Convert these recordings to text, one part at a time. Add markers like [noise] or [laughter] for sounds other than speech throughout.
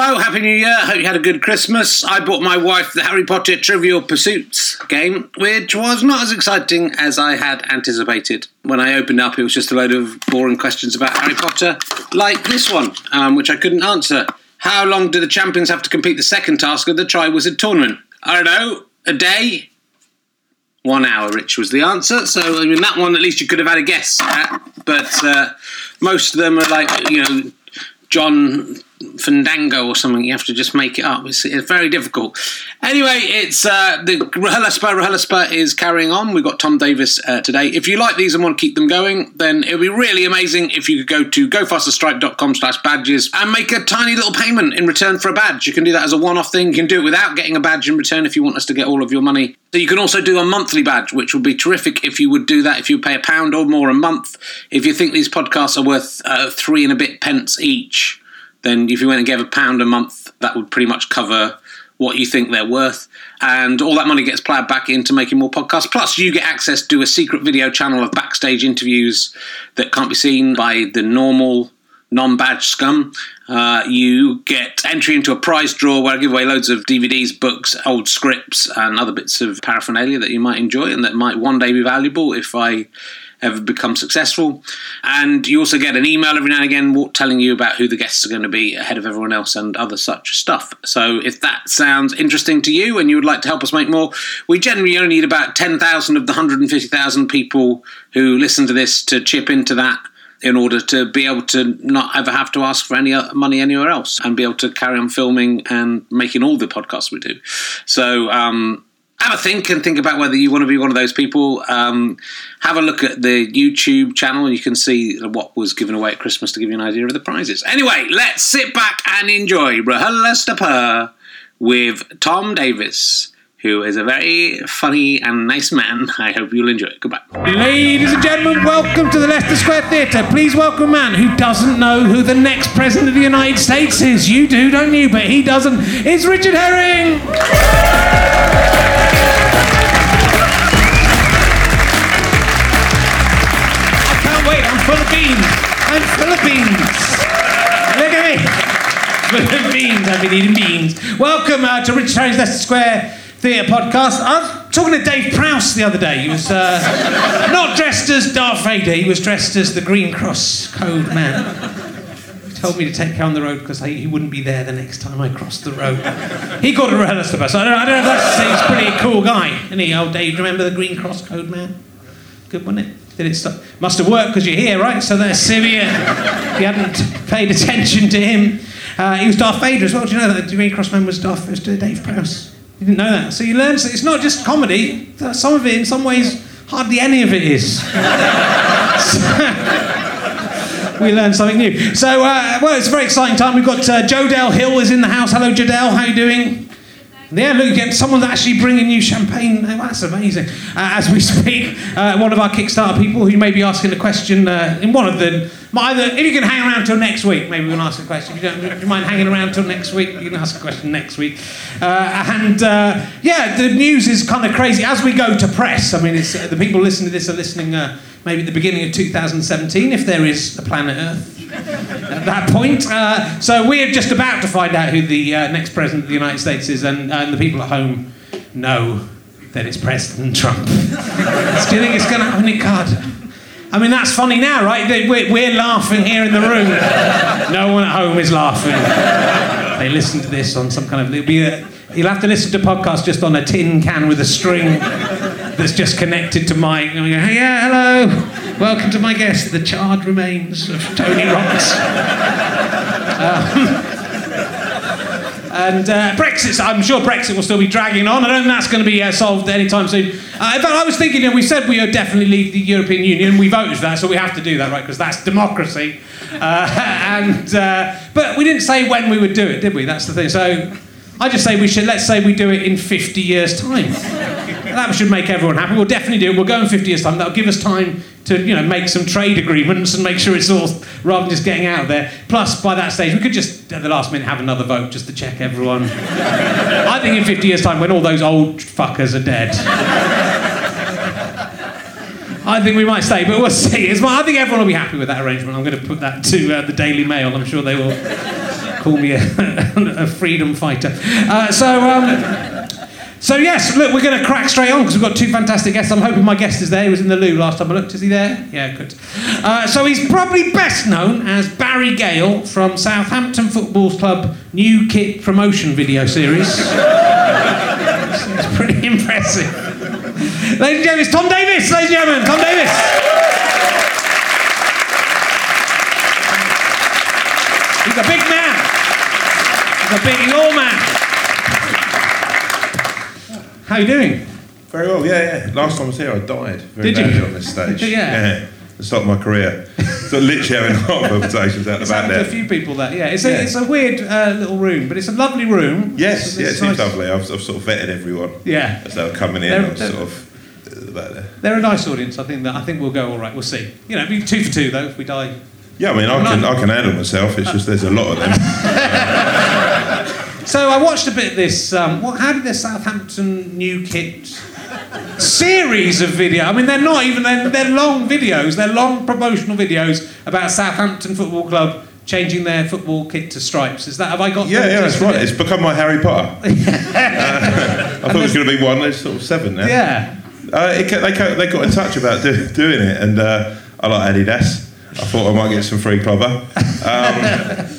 Hello, Happy New Year. Hope you had a good Christmas. I bought my wife the Harry Potter Trivial Pursuits game, which was not as exciting as I had anticipated. When I opened up, it was just a load of boring questions about Harry Potter, like this one, um, which I couldn't answer. How long do the champions have to complete the second task of the Triwizard Tournament? I don't know, a day? One hour, Rich was the answer. So, I mean, that one at least you could have had a guess at. But uh, most of them are like, you know, John Fandango or something. You have to just make it up. It's, it's very difficult. Anyway, it's uh, the RHLSTP. RHLSTP is carrying on. We've got Tom Davis uh, today. If you like these and want to keep them going, then it would be really amazing if you could go to gofasterstripe.com slash badges and make a tiny little payment in return for a badge. You can do that as a one-off thing. You can do it without getting a badge in return if you want us to get all of your money. So you can also do a monthly badge, which would be terrific if you would do that. If you pay a pound or more a month, if you think these podcasts are worth uh, three and a bit pence each, then if you went and gave a pound a month, that would pretty much cover what you think they're worth. And all that money gets ploughed back into making more podcasts. Plus, you get access to a secret video channel of backstage interviews that can't be seen by the normal non badge scum. Uh, you get entry into a prize draw where I give away loads of DVDs, books, old scripts, and other bits of paraphernalia that you might enjoy and that might one day be valuable if I ever become successful. And you also get an email every now and again telling you about who the guests are going to be ahead of everyone else and other such stuff. So if that sounds interesting to you and you would like to help us make more, we generally only need about 10,000 of the 150,000 people who listen to this to chip into that in order to be able to not ever have to ask for any money anywhere else and be able to carry on filming and making all the podcasts we do. So um, have a think and think about whether you want to be one of those people. Um, have a look at the YouTube channel and you can see what was given away at Christmas to give you an idea of the prizes. Anyway, let's sit back and enjoy RHLSTP with Tom Davis. Who is a very funny and nice man. [laughs] I hope you'll enjoy it. Goodbye. Ladies and gentlemen, welcome to the Leicester Square Theatre. Please welcome a man who doesn't know who the next President of the United States is. You do, don't you? But he doesn't. It's Richard Herring! I'm full beans. Look at me. Beans. I've been eating beans. Welcome uh, to Rich Herring's Leicester Square Theatre podcast. I was talking to Dave Prowse the other day. He was uh, not dressed as Darth Vader. He was dressed as the Green Cross Code Man. Told me to take care on the road because he wouldn't be there the next time I crossed the road. He got a relic of us. I don't, I don't know if that's he's a pretty cool guy. He, old Dave? Remember the Green Cross Code Man? Good, wasn't it? Did it stop? Must have worked because you're here, right? So there's Sylvia. if you hadn't paid attention to him, uh, he was Darth Vader as well. Do you know that the Green Cross Man was Darth was Dave Prowse? You didn't know that. So you learn it's not just comedy. Some of it, in some ways, hardly any of it is. [laughs] we learn something new. So, uh, well, it's a very exciting time. We've got uh, Jodelle Hill is in the house. Hello, Jodelle. How you doing? Yeah, look, again, someone's actually bringing you champagne. Oh, that's amazing. Uh, as we [laughs] speak, uh, one of our Kickstarter people who may be asking a question uh, in one of them, either if you can hang around till next week, maybe we can ask a question. If you don't if you mind hanging around till next week, you can ask a question next week. Uh, and uh, yeah, the news is kind of crazy as we go to press. I mean, uh, the people listening to this are listening maybe at the beginning of 2017, if there is a planet Earth at that point. Uh, so we're just about to find out who the uh, next president of the United States is, and, and the people at home know that it's President Trump. Do you think it's going to happen in Carter? I mean, that's funny now, right? We're, we're laughing here in the room. No one at home is laughing. They listen to this on some kind of. Be a, you'll have to listen to podcasts just on a tin can with a string that's just connected to my. Go, hey, yeah, hello. Welcome to my guest, the charred remains of Tony Roberts. Um, [laughs] and uh, Brexit, I'm sure Brexit will still be dragging on. I don't think that's going to be uh, solved anytime soon. Uh, in fact, I was thinking, you know, we said we would definitely leave the European Union. We voted for that, so we have to do that, right? Because that's democracy. Uh, [laughs] and uh, but we didn't say when we would do it, did we? That's the thing. So I just say we should. Let's say we do it in 50 years' time that should make everyone happy. We'll definitely do it. We'll go in 50 years' time. That'll give us time to, you know, make some trade agreements and make sure it's all, rather than just getting out there. Plus, by that stage, we could just, at the last minute, have another vote just to check everyone. I think in 50 years' time, when all those old fuckers are dead, I think we might stay, but we'll see. I think everyone will be happy with that arrangement. I'm going to put that to uh, the Daily Mail. I'm sure they will call me a, [laughs] a freedom fighter. Uh, so, um, so yes, look, we're going to crack straight on because we've got two fantastic guests. I'm hoping my guest is there. He was in the loo last time I looked. Is he there? Yeah, good. Uh, so he's probably best known as Barry Gale from Southampton Football Club new kit promotion video series. [laughs] it's pretty impressive. Ladies and gentlemen, it's Tom Davis. Ladies and gentlemen, Tom Davis. He's a big man. A big man. How you doing? Very well, yeah, yeah. Last time I was here, I died very Did you? on this [laughs] stage. Yeah. yeah. The start of my career. so literally having [laughs] heart palpitations out the back to a few people that, yeah. It's a, Yeah. it's a weird uh, little room, but it's a lovely room. Yes, It's- yeah, it it's seems nice. lovely. I've, I've sort of vetted everyone Yeah. as they were coming in. They're- I was sort of uh, about there. They're a nice audience. I think that I think we'll go all right. We'll see. You know, be two for two though if we die. Yeah, I mean, I can, I can handle myself. It's just there's a lot of them. [laughs] So I watched a bit of this. Um, what, how did the Southampton new kit series of video? I mean, they're not even they're, they're long videos. They're long promotional videos about Southampton Football Club changing their football kit to stripes. Is that have I got? Yeah, yeah, that's right. it? It's become my Harry Potter. [laughs] Uh, I thought it was going to be one. There's sort of seven now. Yeah. Uh, it, they, they got in touch about do, doing it, and uh, I like Adidas. I thought I might get some free clover. Um, [laughs]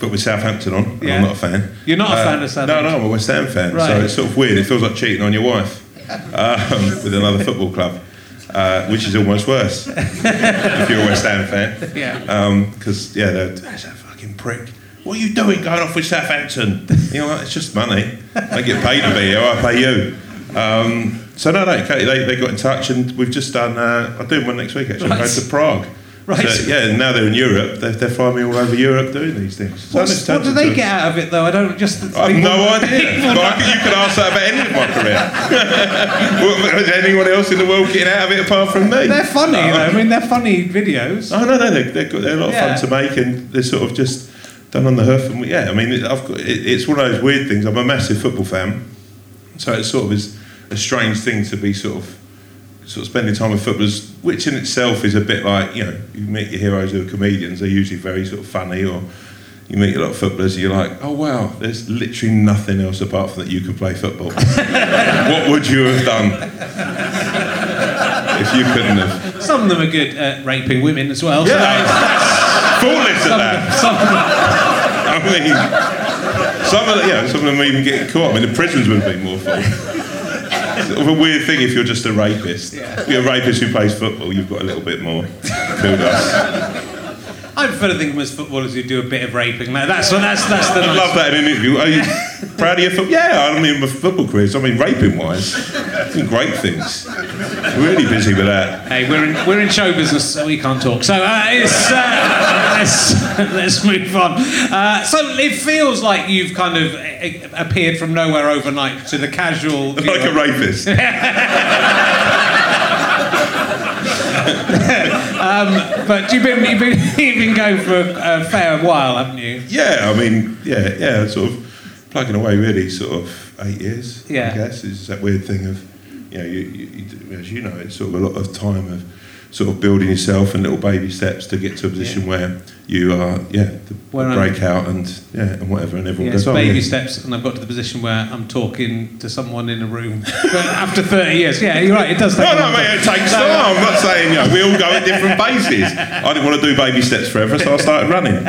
but with Southampton on, and Yeah. I'm not a fan. You're not a fan of No, Southampton? no, no, I'm a West Ham fan. Right. So it's sort of weird. It feels like cheating on your wife um, [laughs] with another football club, uh, which is almost worse [laughs] if you're a West Ham fan. Yeah. Because, yeah, they're, there's that fucking prick. What are you doing going off with Southampton? You know, it's just money. I get paid to be here, I pay you. Um, so, no, no, they, they got in touch and we've just done, uh, I'm doing one next week actually, I'm going to Prague. Right. So, yeah, now they're in Europe, they're, they're flying me all over Europe doing these things. So what do they get out of it though? I don't just. I have no idea. But I could, you could ask that about any of my career. [laughs] Is anyone else in the world getting out of it apart from me? They're funny, though. I mean, they're funny videos. Oh no, no, they're, they're, they're a lot of Yeah. fun to make, and they're sort of just done on the hoof. And yeah, I mean, it, I've got, it, it's one of those weird things. I'm a massive football fan, so it sort of is a strange thing to be sort of sort of spending time with footballers, which in itself is a bit like you know, you meet your heroes who are comedians. They're usually very sort of funny, or you meet a lot of footballers, and you're like, oh wow, there's literally nothing else apart from that you can play football. [laughs] what would you have done if you couldn't have? Some of them are good at raping women as well. Yeah. So that's, Thoughtless at that. some, of them. I mean, some of them, you know, some of them even get caught. I mean, the prisons would have been more fun. A weird thing if you're just a rapist. If you're a rapist who plays football, you've got a little bit more kudos. [laughs] I prefer to think of them as footballers who do a bit of raping. Like, that's that's that's the I nice. love that in an interview. Are you [laughs] proud of your football? Yeah, I mean, my football career. I mean, raping wise, doing great things. Really busy with that. Hey, we're in we're in show business, so we can't talk. So uh, it's, uh, [laughs] let's let's move on. Uh, so it feels like you've kind of uh, appeared from nowhere overnight to the casual. Like a rapist. [laughs] Um, but you've been you've been, [laughs] you've been going for a, a fair while, haven't you? Yeah, I mean, yeah, yeah, sort of plugging away really, sort of eight years. Yeah. I guess is that weird thing of, you know, you, you, as you know, it's sort of a lot of time of sort of building yourself and little baby steps to get to a position where you are, yeah, the, Where I'm- break out and yeah, and whatever, and everyone Yes, goes, baby yeah. steps, and I've got to the position where I'm talking to someone in a room. [laughs] After 30 years, yeah, you're right. It does take. No, no, mate, time. it takes time. I'm not saying, you know, we all go at different paces. I didn't want to do baby steps forever, so I started running. [laughs]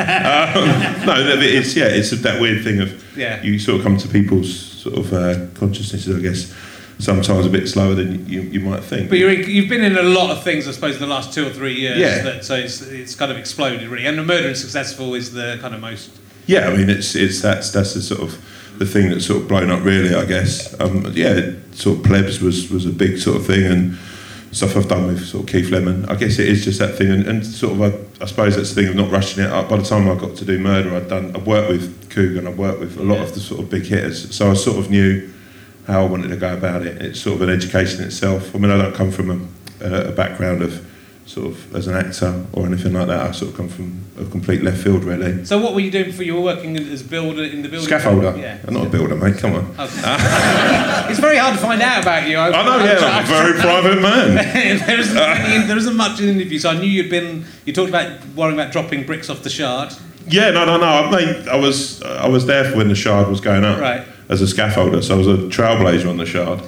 Um, no, it's, yeah, it's that weird thing of Yeah. you sort of come to people's sort of uh, consciousnesses, I guess, sometimes a bit slower than you, you might think. But you're in, you've been in a lot of things, I suppose, in the last two or three years. Yeah. That, so it's, it's kind of exploded, really. And the murder in Successville is the kind of most. Yeah, I mean, it's it's that's that's the sort of the thing that's sort of blown up, really. I guess. Um, yeah, sort of plebs was was a big sort of thing, and stuff I've done with sort of Keith Lemon. I guess it is just that thing, and, and sort of I, I suppose that's the thing of not rushing it up. By the time I got to do murder, I'd done I've worked with Coogan, I've worked with a lot of the sort of big hitters, so I sort of knew how I wanted to go about it. It's sort of an education itself. I mean, I don't come from a, a background of sort of as an actor or anything like that. I sort of come from a complete left field, really. So what were you doing before you were working as a builder in the building? Scaffolder. Yeah. I'm not a builder, mate. Come on. Okay. [laughs] it's very hard to find out about you. I, I know, yeah, I'm a very private man. [laughs] there, isn't any, there isn't much in the interview, so I knew you'd been. You talked about worrying about dropping bricks off the shard. Yeah, no, no, no. I mean, I was I was there for when the shard was going up Right. As a scaffolder, so I was a trailblazer on the shard.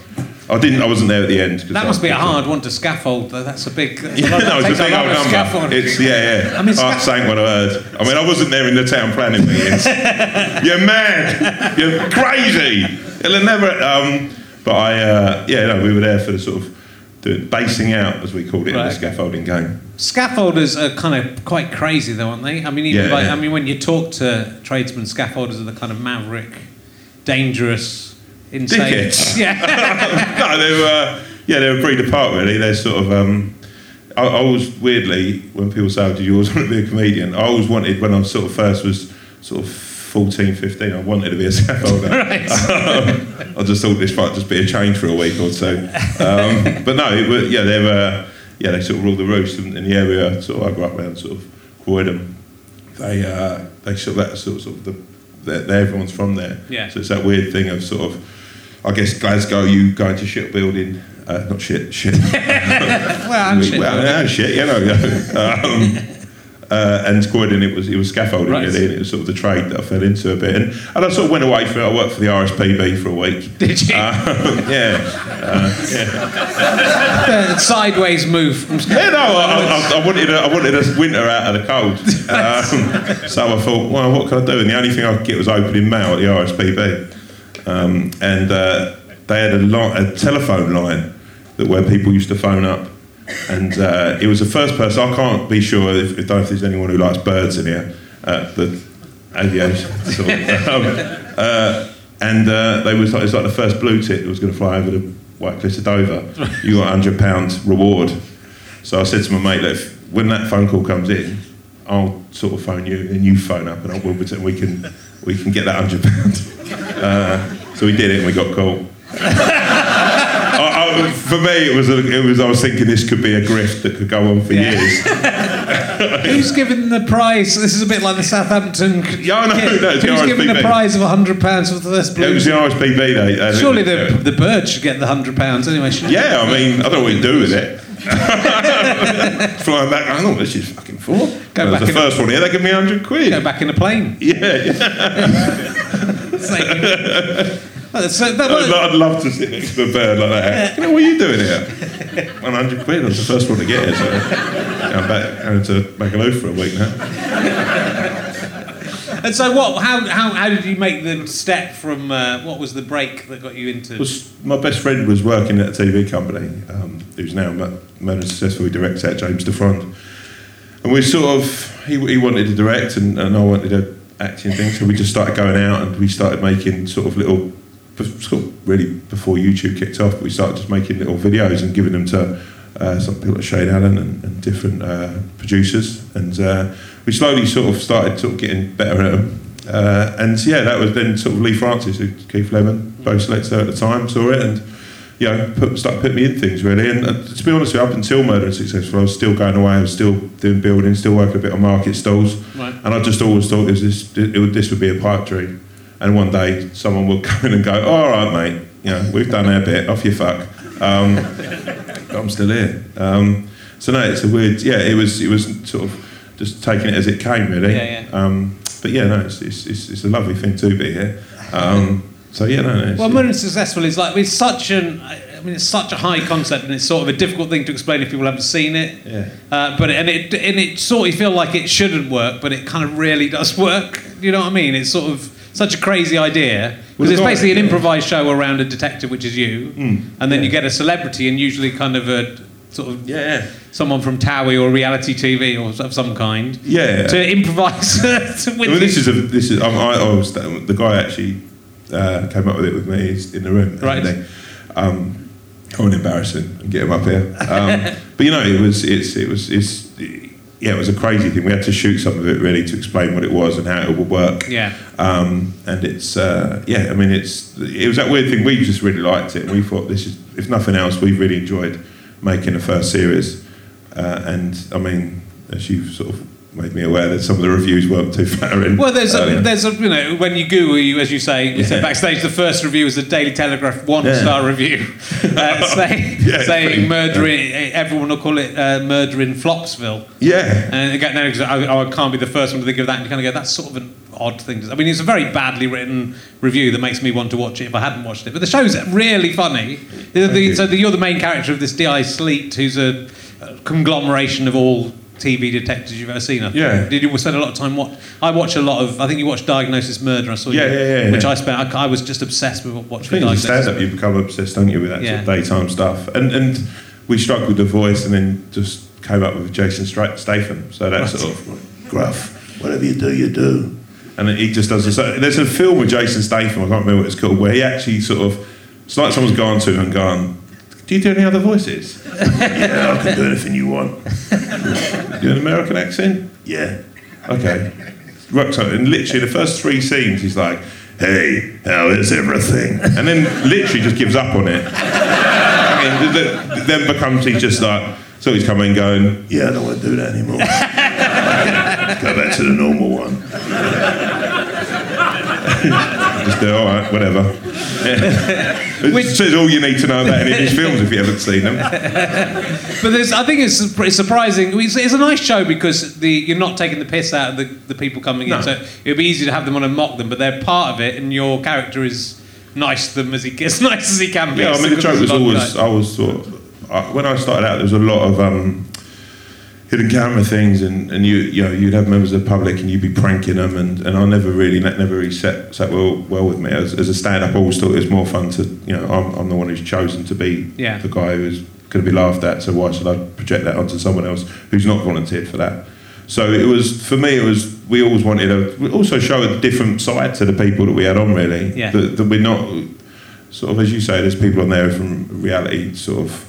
I didn't. I wasn't there at the end. That must be a hard one to scaffold. though. That's a big. That's Yeah, a lot, no, it's a big old number. It's yeah, yeah. I mean, I sca- sang what I heard. I mean, I wasn't there in the town planning meetings. [laughs] You're mad. You're crazy. It'll never. Um, but I, uh, yeah, no, we were there for the sort of the basing out, as we called it, in the scaffolding game. Scaffolders are kind of quite crazy, though, aren't they? I mean, even Yeah, like, yeah. I mean, when you talk to tradesmen, scaffolders are the kind of maverick, dangerous, insane. Dickheads. [laughs] Yeah. [laughs] no, they were. Yeah, they were breed apart. Really, they're sort of. Um, I, I always weirdly when people say, oh, "Did you always [laughs] want to be a comedian?" I always wanted when I sort of first was sort of 14, 15, I wanted to be a scaffolder. Right. Um, I just thought this might just be a change for a week or two. Um, but no, it, were- yeah, they were. Yeah, they sort of ruled the roost in, in the area. Sort of, I grew up around sort of Croydon. They uh, they sort of that sort of, sort of the, they're- everyone's from there. Yeah. So it's that weird thing of sort of, I guess Glasgow, you go into shipbuilding, uh, not shit, shit. [laughs] well, I'm [laughs] shit. well, yeah, shit, you know. [laughs] um, uh, and Croydon, it was it was scaffolding Right. really, and it was sort of the trade that I fell into a bit, and, and I sort of went away from it. I worked for the RSPB for a week. [laughs] Did you? Um, [laughs] yeah, Uh, [laughs] sideways move from yeah. No, I, I, I wanted a, I wanted a winter out of the cold. Um, so I thought, well, what can I do? And the only thing I could get was opening mail at the RSPB, um, and uh, they had a, line, a telephone line that where people used to phone up. And uh, it was the first person. I can't be sure if, if, if there's anyone who likes birds in here. Uh, the aviation. Sort of, [laughs] um, uh, and uh, they was like, it was like the first blue tit that was going to fly over the White Cliffs of Dover. You got a hundred pound reward. So I said to my mate, that if, when that phone call comes in, I'll sort of phone you, and you phone up, and I will pretend we can we can get that hundred pound. [laughs] Uh, so we did it, and we got caught. [laughs] I, I, for me, it was, a, it was. I was thinking this could be a grift that could go on for Yeah. years. [laughs] Who's given the prize? This is a bit like the Southampton. Yeah, I know, kid. no, the Who's given the prize of hundred pounds for the first blue? It was the RSPB day. and Surely the uh, the bird should get the hundred pounds anyway. Yeah, I mean, I don't know what you do with it. [laughs] Flying back, I don't know what this is fucking for. That was back the first one here, they give me 100 quid. Go back in a plane. [laughs] Yeah, yeah. Uh, so that I'd, lo- I'd love to sit next to a bird like that. What are you doing here? 100 quid, I was the first one to get it, so I'm back going to Magaluf for a week now. And so, what? How, how, how did you make the step from uh, what was the break that got you into? was my best friend was working at a TV company, um, who's now most successfully directs at James De Frond. And we sort of, he, he wanted to direct and, and I wanted to act in things, so we just started going out and we started making sort of little, really before YouTube kicked off, we started just making little videos and giving them to uh, some people like Shane Allen and, and different uh, producers. And uh, we slowly sort of started sort of getting better at them. Uh, and yeah, that was then sort of Lee Francis, who Keith Lemon, both selects there at the time, saw it and you know, put, started putting me in things really. And uh, to be honest with you, up until Murder in Successville, I was still going away, I was still doing building, still working a bit on market stalls. Right. And I just always thought it was this, it would, this would be a pipe dream. And one day someone will [laughs] come in and go, all right, mate, you know, we've done our bit, off you fuck. Um, [laughs] but I'm still here. Um, so no, it's a weird, yeah, it was, it was sort of just taking it as it came really. Yeah, yeah. Um, but yeah, no, it's, it's, it's, it's a lovely thing to be here. Um, so yeah, no, no. Well, Murder in Successville is like it's such an. I mean, it's such a high concept, and it's sort of a difficult thing to explain if people haven't seen it. Yeah. Uh, but and it and it sort of feel like it shouldn't work, but it kind of really does work. You know what I mean? It's sort of such a crazy idea because it's basically an improvised show around a detective, which is you, Mm, and then yeah. you get a celebrity, and usually kind of a sort of Yeah. someone from Towie or reality TV or of some kind Yeah. to improvise. [laughs] with I mean, this is a this is I, I was the guy actually uh, came up with it with me. He's in the room. Right. And, um, I won't embarrass him and get him up here. Um, [laughs] but you know, it was it's it was it's yeah, it was a crazy thing. We had to shoot some of it really to explain what it was and how it would work. yeah. Um, and it's uh, yeah, I mean, it's it was that weird thing. We just really liked it. and We thought this is, if nothing else, we really enjoyed making the first series. Uh, and I mean, as you've sort of made me aware that some of the reviews weren't too [laughs] flattering. Well, there's a, there's a, you know, when you Google, you, as you say, you said backstage, the first review was the Daily Telegraph one Yeah. star review, [laughs] uh, say, [laughs] Yeah, saying murdering, everyone will call it uh, murder in Flopsville. yeah. And again, no, I, I can't be the first one to think of that. And you kind of go, that's sort of an odd thing. To, I mean, it's a very badly written review that makes me want to watch it if I hadn't watched it. But the show's really funny. The- the- you. so the, you're the main character of this D.I. Sleet, who's a, a conglomeration of all TV detectives you've ever seen. I think. Yeah. Did you spend a lot of time watch? I watch a lot of. I think you watched Diagnosis Murder. I saw Yeah, you, yeah, yeah, Which yeah. I spent. I, I was just obsessed with I watching a Diagnosis. stand-up, you become obsessed, don't you, with that sort of daytime stuff. And and we struggled with the voice, and then just came up with Jason Statham. So that's Right. sort of gruff. Whatever you do, you do. And he just does. So there's a film with Jason Statham. I can't remember what it's called, where he actually sort of. It's like someone's gone to him and gone. Do you do any other voices? [laughs] yeah, I can do anything you want. do an American accent? Yeah. Okay. Right, so and literally the first three scenes, he's like, "Hey, how is everything?" And then literally just gives up on it. And th- th- then becomes he's just like, so he's coming going, "Yeah, I don't want to do that anymore. [laughs] Go back to the normal one." [laughs] just do all right, whatever. [laughs] Yeah. It says all you need to know about any of his [laughs] films if you haven't seen them. But there's, I think it's, it's surprising. It's, it's a nice show because the, you're not taking the piss out of the, the people coming No. in. So it'd be easy to have them on and mock them, but they're part of it, and your character is nice to them as he [laughs] as nice as he can be. Yeah, I mean the joke was always night. I was sort of I, when I started out there was a lot of um, hidden camera things and, and you you know you'd have members of the public and you'd be pranking them and, and I never really that never really set, sat well well with me as, as a stand up I always thought it was more fun to you know I'm, I'm the one who's chosen to be Yeah. the guy who's going to be laughed at so why should I project that onto someone else who's not volunteered for that so it was for me it was we always wanted to also show a different side to the people that we had on really Yeah. that, that we're not sort of as you say, there's people on there from reality sort of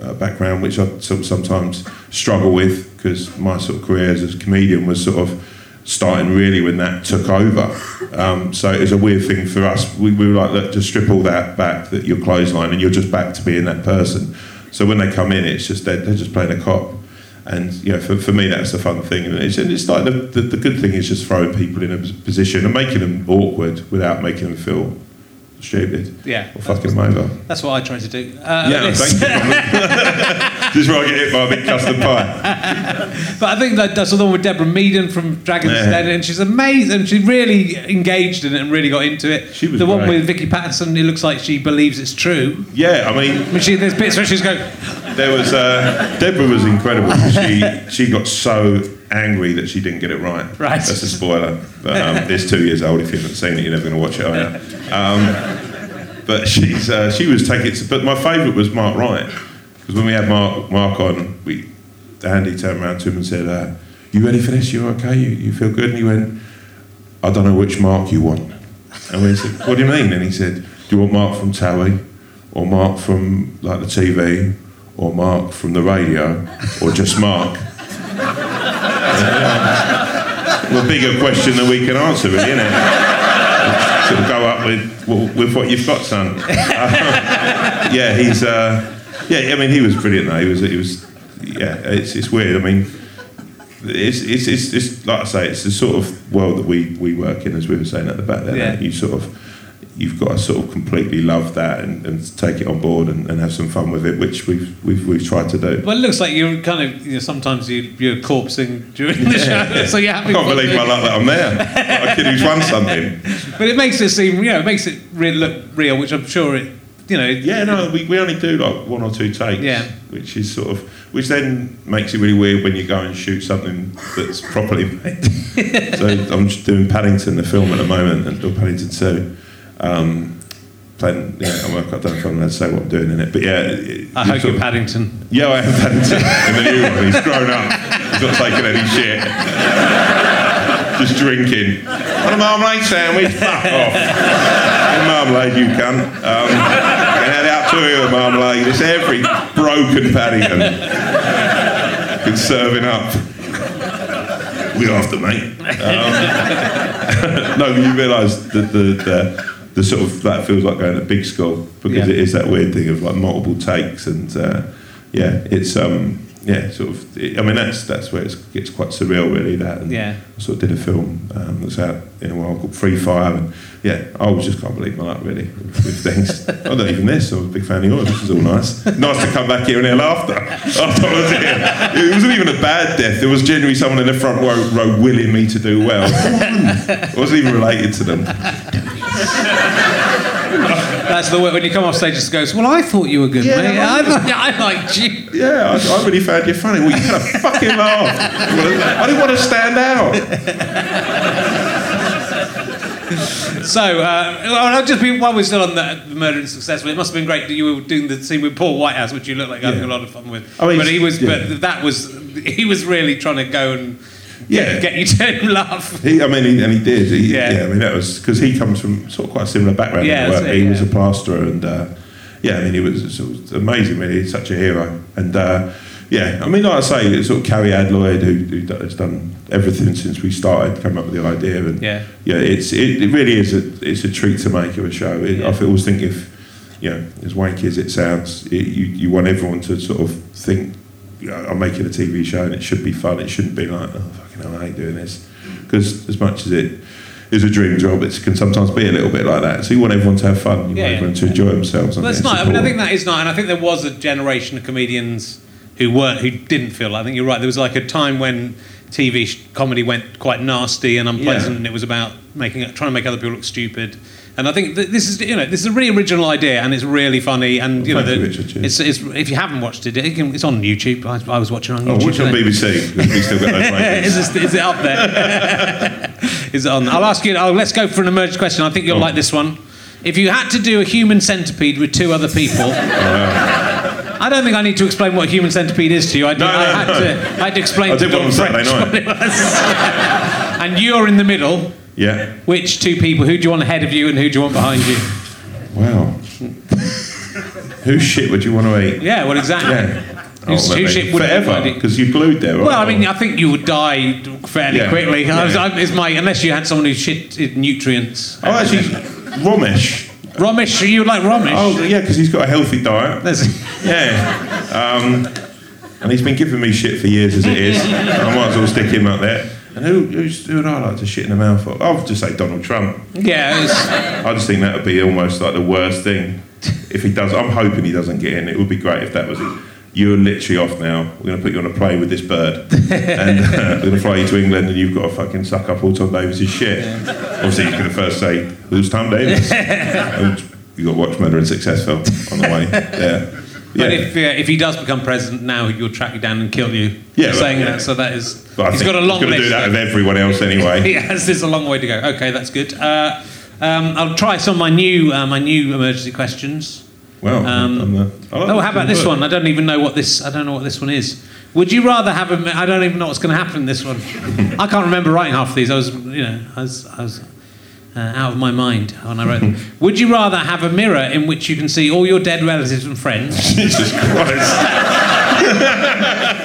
uh, background, which I sort of sometimes struggle with because my sort of career as a comedian was sort of starting really when that took over. Um, so it was a weird thing for us. We, we were like, look, just strip all that back, that your clothesline, and you're just back to being that person. So when they come in, it's just they're, they're just playing a cop. And you know, for, for me, that's the fun thing. And it's, and it's like the, the, the good thing is just throwing people in a position and making them awkward without making them feel stupid Yeah. or fucking them over. That's what I try to do. Uh, Yeah, thank you. [laughs] [laughs] Just where I get hit by a big custard pie. But I think that that's the one with Deborah Meaden from Dragon's Yeah. Den, and she's amazing. She really engaged in it and really got into it. She was the one great. with Vicky Pattison. It looks like she believes it's true. Yeah, I mean, I mean, she, there's bits where she's going, there was uh, Deborah was incredible. She [laughs] she got so angry that she didn't get it right. Right. That's a spoiler. But um, it's two years old. If you haven't seen it, you're never going to watch it, are you? Um, but she's uh, she was taking. It. But my favourite was Mark Wright because when we had Mark Mark on, we Andy turned around to him and said, uh, "You ready for this? You okay? You, you feel good?" And he went, "I don't know which Mark you want." And we said, "What do you mean?" And he said, "Do you want Mark from Towie, or Mark from like the TV, or Mark from the radio, or just Mark?" [laughs] well, a bigger question than we can answer, really, isn't it? Sort of go up with with what you've got, son. [laughs] yeah, he's. Uh, yeah, I mean, he was brilliant. Though he was. He was. Yeah, it's it's weird. I mean, it's it's it's, it's like I say, it's the sort of world that we we work in, as we were saying at the back there. Yeah. You sort of. You've got to sort of completely love that and, and take it on board and, and have some fun with it, which we've we've, we've tried to do. well, it looks like you're kind of, you know, sometimes you, you're corpsing during the show, so you're I can't believe my luck that I'm there. A kid who's won something. [laughs] But it makes it seem, you know, it makes it really look real, which I'm sure it, you know, Yeah, no, we, we only do like one or two takes. Yeah. Which is sort of, which then makes it really weird when you go and shoot something that's [laughs] properly made. [laughs] so I'm just doing Paddington, the film at the moment, and or Paddington 2. Um, playing, yeah, I don't know if I'm say what I'm doing in it, but yeah. it- I hope you're of- Paddington. Yeah, I am Paddington in the new one. He's grown up. He's not taking any shit. Just drinking. Want a marmalade sandwich? Fuck off. Get marmalade, you cunt. Um, and had out to you with marmalade. It's every broken Paddington. Been serving up. We after, mate. Um, [laughs] no, you realise that the, the the sort of that feels like going to big school because Yeah. it is that weird thing of like multiple takes and uh, yeah, it's um yeah, sort of. I mean, that's that's where it gets quite surreal, really. That and Yeah. I sort of did a film um, that's out in a while called Free Fire, and yeah, I was just can't believe my luck really with, with things. [laughs] I don't even this. I was a big fan of yours. This is all nice. Nice to come back here and hear laughter after [laughs] I was here. It wasn't even a bad death. There was genuinely someone in the front row, row willing me to do well. [laughs] I wasn't even related to them. [laughs] That's the way when you come off stage, just goes, Well, I thought you were good, Yeah, mate. I, thought- [laughs] I liked you. Yeah, I, I really found you funny. Well, you kind of [laughs] fucking laugh. I didn't want to stand out. So, uh, well, I'll just be, while we're still on the, the murder in Successville, it must have been great that you were doing the scene with Paul Whitehouse, which you look like having Yeah. a lot of fun with. Oh, he's- but he was, yeah. but that was, he was really trying to go and Yeah. [laughs] get, you to laugh. He, I mean, he, and he did. He, Yeah. yeah. I mean, that was because he comes from sort of quite a similar background. Yeah, in that's work. it, he was a plasterer, and uh, yeah, I mean, he was, it was amazing. Really, he's such a hero. And uh, yeah, I mean, like I say, it's sort of Carrie Adloyd, who, who has done everything since we started, come up with the idea, and Yeah. yeah, it's it, it really is a it's a treat to make of a show. It, Yeah. I always think if you know, as wanky as it sounds, it, you you want everyone to sort of think. You know, I'm making a TV show and it should be fun. It shouldn't be like, oh, fucking hell, I hate doing this. Because as much as it is a dream job, it can sometimes be a little bit like that. So you want everyone to have fun. You Yeah, want everyone to enjoy themselves. Well, that's not. I mean, I think that is not, and I think there was a generation of comedians who weren't, who didn't feel. I think you're right. There was like a time when TV sh- comedy went quite nasty and unpleasant, Yeah. and it was about making, trying to make other people look stupid. And I think that this is, you know, this is a really original idea, and it's really funny. And you know, Thank you, Richard, it's, it's if you haven't watched it, it can, it's on YouTube. I, I was watching it on Oh, watch on. BBC. we still got those [laughs] is, this, is it up there? [laughs] is it on? I'll ask you. Oh, let's go for an emergency question. I think you'll Oh. like this one. If you had to do a human centipede with two other people, [laughs] oh, I don't think I need to explain what a human centipede is to you. I, No, no, I, had, no. to, I had to explain I to did one on Saturday night. what it was. [laughs] and you're in the middle. Yeah. Which two people? Who do you want ahead of you, and who do you want behind you? Wow. [laughs] Whose shit would you want to eat? Yeah, well, exactly. Yeah. Whose oh, shit would Forever, because you glued there. Well, I mean, I think you would die fairly Yeah. quickly. I was, I, it's my, unless you had someone who shit nutrients. Oh, actually, Romesh. Romesh, you like Romesh? Oh, yeah, because he's got a healthy diet. There's- Yeah. Um, and he's been giving me shit for years as it is. [laughs] I might as well stick him up there. And who, who's, who would I like to shit in the mouth of? I'll just say Donald Trump. yeah, it's, I just think that would be almost like the worst thing. If he does, I'm hoping he doesn't get in. It would be great if that was it. You're literally off now. We're going to put you on a plane with this bird. [laughs] and uh, we're going to fly you to England and you've got to fucking suck up all Tom Davis' shit. Obviously, he's going to first say, Who's Tom Davis? [laughs] you've got to watch Murder in Successville on the way Yeah. But Yeah. if, uh, if he does become president now, he'll track you down and kill you. Yeah, but- saying yeah. that. So that is. But he's got a long he's going to list. do that with everyone else anyway. [laughs] he has. There's a long way to go. Okay, that's good. Uh, um, I'll try some of my new uh, my new emergency questions. Well, Um, the, like Oh, how about this work. one? I don't even know what this. I don't know what this one is. Would you rather have a? I don't even know what's going to happen in this one. [laughs] I can't remember writing half of these. I was, you know, I was, I was uh, out of my mind when I wrote them. [laughs] Would you rather have a mirror in which you can see all your dead relatives and friends, [laughs] Jesus Christ.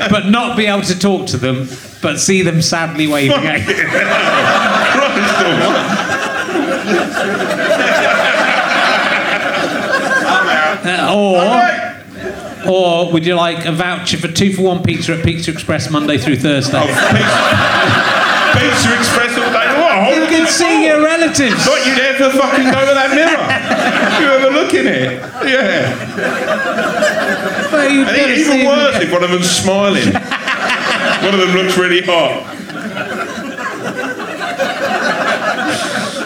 but not be able to talk to them, but see them sadly waving at you? Christ almighty. Uh, or, or would you like a voucher for two for one pizza at Pizza Express Monday through Thursday? Oh, pizza, pizza Express all day. What? You can see your relatives. Thought you'd ever fucking go to that mirror. you ever look in it? Yeah. But And even worse if one of them's smiling. one of them looks really hot.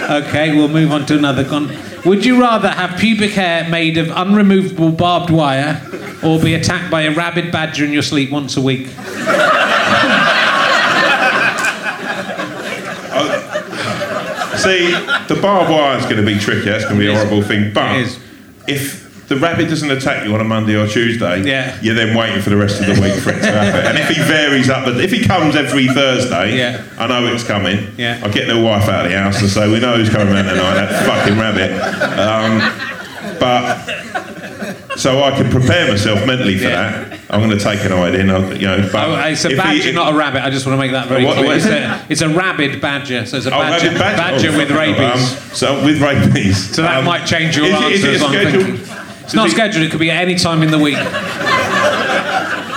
Okay, we'll move on to another one. Would you rather have pubic hair made of unremovable barbed wire or be attacked by a rabid badger in your sleep once a week? Uh, see, the barbed wire is going to be tricky. That's going to be a horrible thing. But if the rabbit doesn't attack you on a Monday or Tuesday, Yeah. you're then waiting for the rest of the week for it to happen. And if he varies up, if he comes every Thursday, Yeah. I know it's coming. Yeah. I get the wife out of the house and say, "We know who's coming around tonight. That fucking rabbit." Um, but so I can prepare myself mentally for Yeah. that. I'm going to take an eye in, you know. But Oh, it's a if he- badger, not a rabbit. I just want to make that very What- clear. what it's, it? a, it's a rabid badger, so it's a Oh, badger, rabid badger, badger Oh, with rabies. Um, so with rabies. so that Um, might change your is answer. is it as I'm scheduled- thinking. It's not scheduled. It could be at any time in the week. [laughs]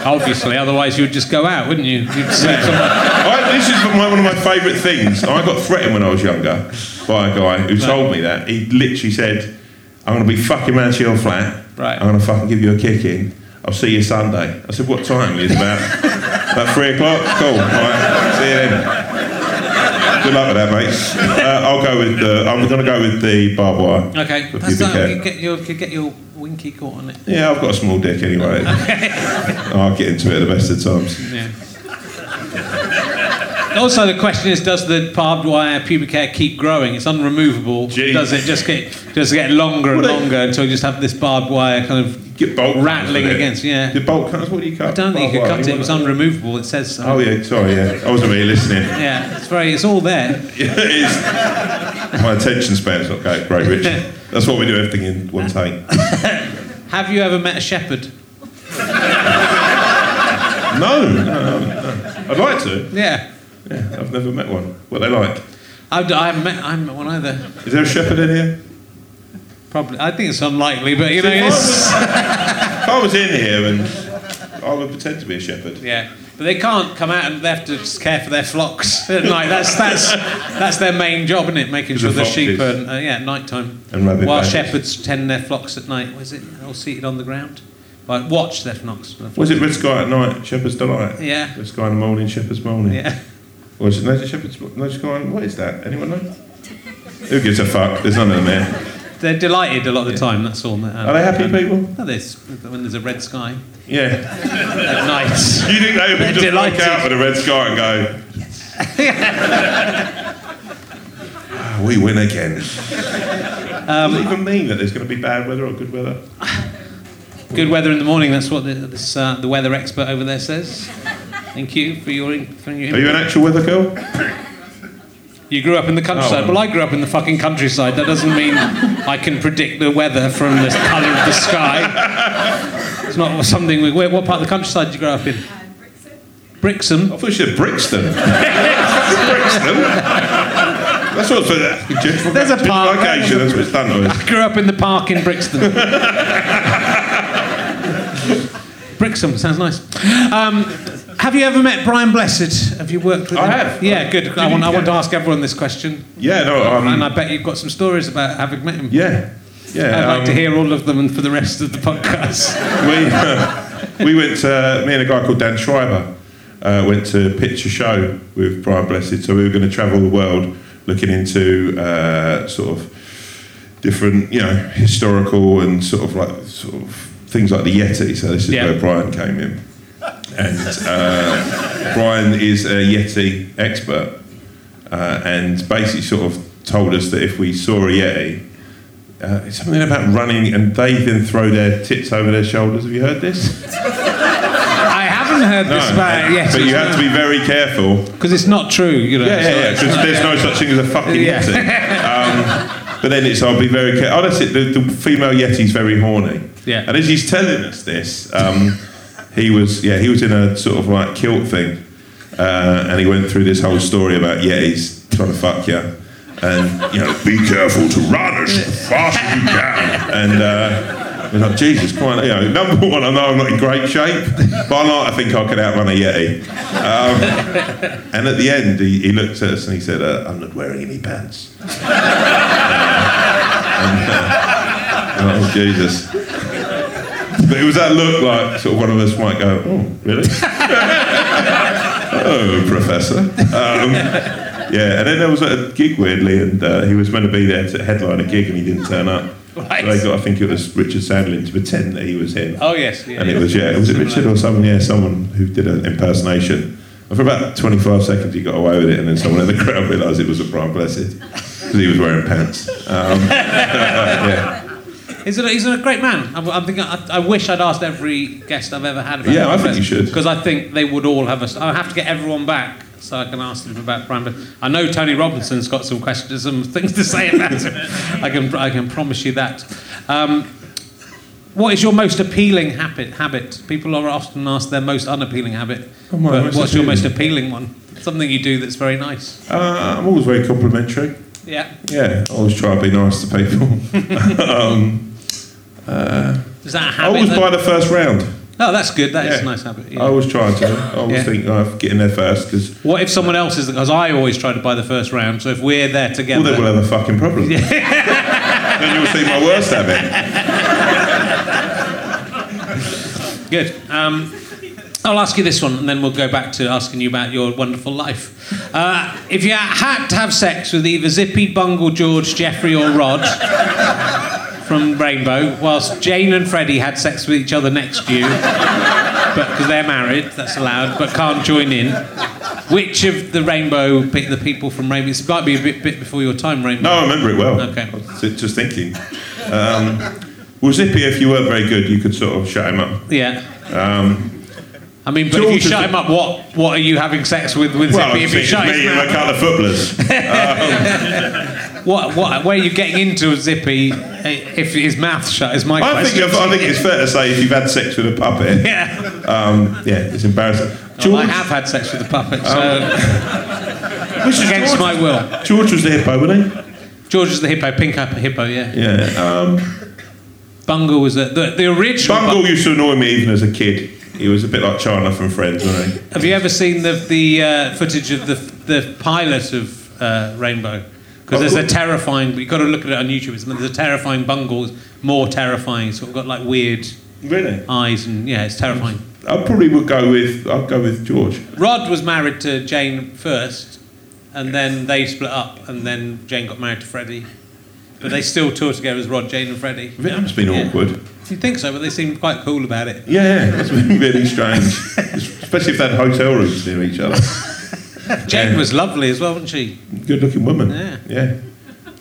Obviously, otherwise you would just go out, wouldn't you? You'd sleep somewhere. [laughs] I, this is my, one of my favourite things. I got threatened when I was younger by a guy who told me that. He literally said, I'm going to be fucking round to your flat. Right. I'm going to fucking give you a kick in. I'll see you Sunday. I said, what time? It's about, about three o'clock. Cool. All right. See you then. Good luck with that, mate. Uh, I'll go with the. I'm going to go with the barbed wire. Okay, that's pubic that. You get your, you get your winky caught on it. Yeah, I've got a small dick anyway. I'll get into it at the best of times. Yeah. Also, the question is: Does the barbed wire pubic hair keep growing? It's unremovable. Jeez. Does it just get just get longer and longer until you just have this barbed wire kind of Get bolt rattling against? Yeah. The bolt cutters. What do you cut? I don't think you could cut it. It was unremovable. It says so. Oh yeah, sorry, yeah. I wasn't really listening. [laughs] Yeah, it's very. It's all there. [laughs] Yeah, it is. My attention span's not great, great, Rich. [laughs] That's what we do everything in one take. Have you ever met a shepherd? No, no, no. I'd like to. Yeah. Yeah, I've never met one. What they like? I've, I haven't met. I haven't met one either. Is there a shepherd in here? Probably. I think it's unlikely, but you know, If I it's, was- if I was in here and I would pretend to be a shepherd. yeah. But they can't come out and they have to care for their flocks [laughs] at night. That's that's that's their main job, isn't it? Making sure the sheep foxes. are uh, yeah at night time. And rabbit While shepherds tend their flocks at night. Was it all seated on the ground? Like watch their flocks. Was it Red Sky at night, Shepherd's Delight? Yeah. Red Sky in the morning, Shepherd's morning. Yeah. Or is it Shepherd's? What is that? Anyone know? Who gives a fuck? There's none of them here. They're delighted a lot of the time. That's all. Um, Are they happy people? No, there's, when there's a red sky Yeah. at night. You think they would just delighted. look out for the red sky and go, "Ah, we win again. Um, Does it even mean that there's going to be bad weather or good weather? Good weather in the morning. That's what the, this, uh, the weather expert over there says. Thank you for your. For your Are you an actual weather girl? You grew up in the countryside. Oh. Well, I grew up in the fucking countryside. That doesn't mean I can predict the weather from the colour of the sky. It's not something. We, what part of the countryside did you grow up in? Brixham. I thought you said Brixton. [laughs] Brixton? That's what's for that. There's a park. Location, that's what it's done with. Grew up in the park in Brixton. [laughs] Brixham sounds nice. Um, have you ever met Brian Blessed? Have you worked with him? I him? have. Yeah, good. I want, I want to ask everyone this question, Yeah, no, and I um, bet you've got some stories about having met him. yeah. Yeah. I'd like um, to hear all of them and for the rest of the podcast. we, uh, [laughs] we went to, me and a guy called Dan Schreiber uh, went to pitch a show with Brian Blessed. So we were going to travel the world looking into uh, sort of different, you know, historical and sort of like sort of things like the Yeti. So this is Yeah. where Brian came in. And uh, Brian is a Yeti expert uh, and basically sort of told us that if we saw a Yeti, uh, it's something about running and they then throw their tits over their shoulders. Have you heard this? I haven't heard this about. But you have to be very careful. Because it's not true, you know. Yeah, yeah, yeah. Because there's no such thing as a fucking Yeah. Yeti. [laughs] Um, but then it's, I'll be very careful. Oh, that's it. The, the female Yeti's very horny. Yeah. And as he's telling us this, um, he was, yeah, he was in a sort of like kilt thing. Uh, and he went through this whole story about Yetis trying to fuck you. And, you know, be careful to run as fast as you can. And, uh, we're like, Jesus Christ, you know, number one, I know I'm not in great shape, but I think I could outrun a Yeti. Um, and at the end, he, he looked at us and he said, uh, I'm not wearing any pants. [laughs] And, uh, oh, Jesus. But it was that look like sort of one of us might go, oh, really? [laughs] oh, Professor. Um, yeah, and then there was a gig, weirdly, and uh, he was meant to be there to headline a gig and he didn't turn up. Right. So they got, I think it was Richard Sandling to pretend that he was him. Oh, yes. Yeah, And it was, yeah, was it Richard or someone? Yeah, someone who did an impersonation. And for about 25 seconds, he got away with it, and then someone in the [laughs] crowd realised it was a Brian Blessed because he was wearing pants. Um, [laughs] yeah. He's a, he's a great man. I'm, I'm thinking, I, I wish I'd asked every guest I've ever had about Yeah, I think you should. Because I think they would all have a. I have to get everyone back so I can ask them about Brian. But I know Tony Robinson's got some questions, some [laughs] things to say about him. I can, I can promise you that. Um, what is your most appealing habit? Habit. People are often asked their most unappealing habit. Oh, but what's your most appealing? appealing one? Something you do that's very nice. Uh, I'm always very complimentary. Yeah. Yeah, I always try to be nice to people. [laughs] um, Is that a I always buy the first round. Oh, that's good. That is Yeah. a nice habit. yeah. I always try to. I always Yeah. think oh, get in there first because What if someone else is? Because I always try to buy the first round. So if we're there together, well, then we'll have a fucking problem. [laughs] then you'll see my worst habit. Good. Um, I'll ask you this one, and then we'll go back to asking you about your wonderful life. Uh, if you had to have sex with either Zippy, Bungle, George, Jeffrey, or Rod from Rainbow, whilst Jane and Freddie had sex with each other next to you, but because they're married, that's allowed, but can't join in. Which of the Rainbow, the people from Rainbow, might be a bit, bit before your time, Rainbow. No, I remember it well. Okay. I was just thinking. Um, well, Zippy, if you weren't very good, you could sort of shut him up. Yeah. Um, I mean, but if you shut him up, what what are you having sex with with well, Zippy? If you shut and mouth a couple of footballers. [laughs] What, what, where are you getting into a Zippy if his mouth shut? Is my I think, question. I think it's fair to say if you've had sex with a puppet, [laughs] yeah. um, yeah, it's embarrassing. Well, I have had sex with a puppet, so [laughs] which is against George, my will. George was the hippo, wasn't he? George was the hippo, pink hippo, hippo yeah. Yeah. Um, Bungle was the, the, the original. Bungle Bu- used to annoy me even as a kid. He was a bit like Chandler from Friends, wasn't he? Have you ever seen the the uh, footage of the the pilot of uh, Rainbow? Because there's a oh. terrifying. You've got to look at it on YouTube. It's- There's a terrifying Bungle, more terrifying. Sort of got like weird Really? eyes and yeah, it's terrifying. I probably would go with. I'd go with George. Rod was married to Jane first, and then they split up, and then Jane got married to Freddie. But they still tour together as Rod, Jane, and Freddie. That must have been Yeah. awkward. You think so? But they seem quite cool about it. Yeah, yeah, that's been [laughs] really strange. Especially if they had hotel rooms near each other. Jane was lovely as well, wasn't she? Good looking woman. Yeah. Yeah.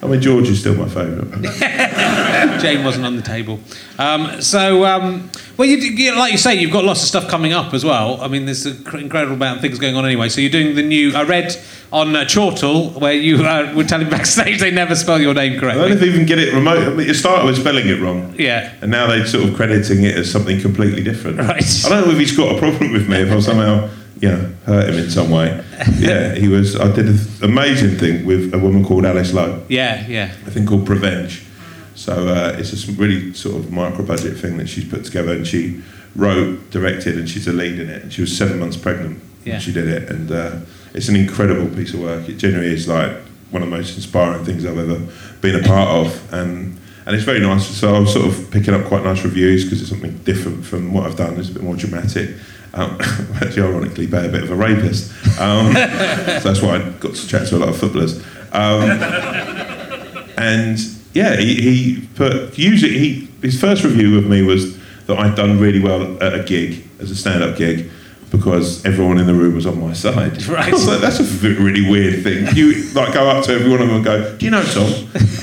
I mean, George is still my favourite. [laughs] Jane wasn't on the table. Um, so, um, well, you, you, like you say, you've got lots of stuff coming up as well. I mean, there's an incredible amount of things going on anyway. So you're doing the new. I read on uh, Chortle where you uh, were telling [laughs] backstage they never spell your name correctly. I don't correctly. know if they even get it remote. I mean, it started with spelling it wrong. Yeah. And now they're sort of crediting it as something completely different. Right. I don't know if he's got a problem with me, if I'm somehow, you know, hurt him in some way. Yeah, he was. I did an amazing thing with a woman called Alice Lowe, Yeah, yeah. a thing called Prevenge. So uh, it's a really sort of micro budget thing that she's put together, and she wrote, directed, and she's a lead in it. And she was seven months pregnant Yeah. when she did it, and uh, it's an incredible piece of work. It genuinely is like one of the most inspiring things I've ever been a part of, and and it's very nice. So I was sort of picking up quite nice reviews because it's something different from what I've done. It's a bit more dramatic. Um, [laughs] actually, ironically, by a bit of a rapist. Um, [laughs] so that's why I got to chat to a lot of footballers. Um, and yeah, he, he put usually he his first review of me was that I'd done really well at a gig as a stand-up gig because everyone in the room was on my side. [laughs] Right. Like, that's a really weird thing. You like go up to every one of them and go, "Do you know Tom?"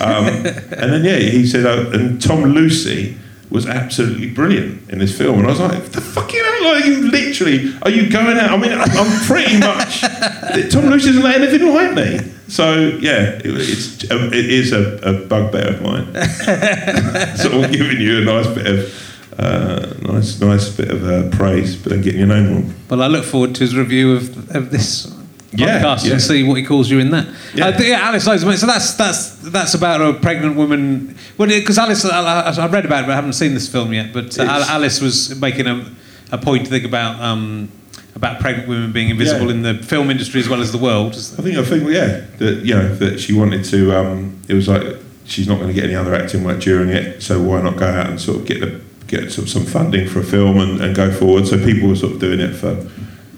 Um, and then yeah, he said, oh, and Tom Lucy was absolutely brilliant in this film, and I was like, "The fuck you know, like you literally are you going out?" I mean, I'm pretty much [laughs] Tom doesn't let anything like me. So yeah, it, it's um, it is a, a bugbear of mine. [laughs] sort of giving you a nice bit of uh, nice nice bit of uh, praise, but then getting your name wrong. Well, I look forward to his review of, of this Yeah, podcast yeah. and see what he calls you in that. Yeah. Uh, yeah, Alice Lowe's. So that's that's that's about a pregnant woman. Well, because Alice, I, I I read about it, but I haven't seen this film yet. But uh, Alice was making a, a point to think about um, about pregnant women being invisible Yeah. in the film industry as well as the world. I think I think yeah that you know that she wanted to. Um, it was like she's not going to get any other acting work during it, so why not go out and sort of get the get sort of some funding for a film and, and go forward. So people were sort of doing it for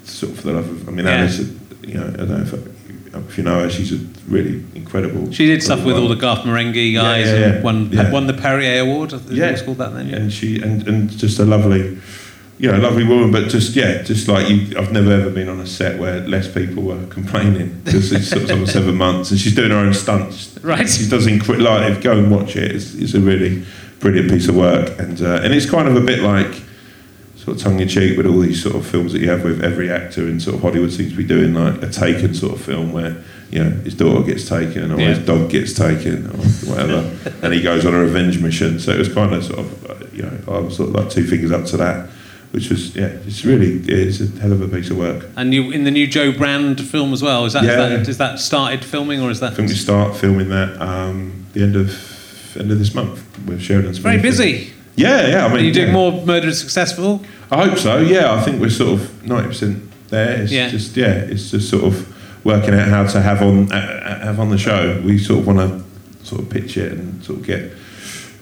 sort of for the love of. I mean, Yeah. Alice, you know, I don't know if, if you know her, she's a really incredible. She did stuff with all the Garth Marenghi guys Yeah, yeah, yeah. and won Yeah. won the Perrier Award. I think Yeah. it was called that then. and she and, and just a lovely you know lovely woman but just yeah just like you I've never ever been on a set where less people were [laughs] complaining because it's sort of seven [laughs] months and she's doing her own stunts Right. she does incre- like go and watch it it's, it's a really brilliant piece of work and uh, and it's kind of a bit like sort of tongue in cheek with all these sort of films that you have with every actor in sort of Hollywood seems to be doing like a taken sort of film where you know his daughter gets taken or Yeah. his dog gets taken or whatever [laughs] and he goes on a revenge mission so it was kind of sort of you know I was sort of like two fingers up to that which was yeah it's really it's a hell of a piece of work And you in the new Jo Brand film as well. Is that, Yeah. is that is that started filming or is that I think we start filming that um, the end of end of this month with Sheridan's very busy? Yeah, yeah. I mean, Are you doing yeah. more Murder Successville? I hope so. Yeah, I think we're sort of ninety percent there. It's Yeah. just yeah, it's just sort of working out how to have on uh, uh, have on the show. We sort of want to sort of pitch it and sort of get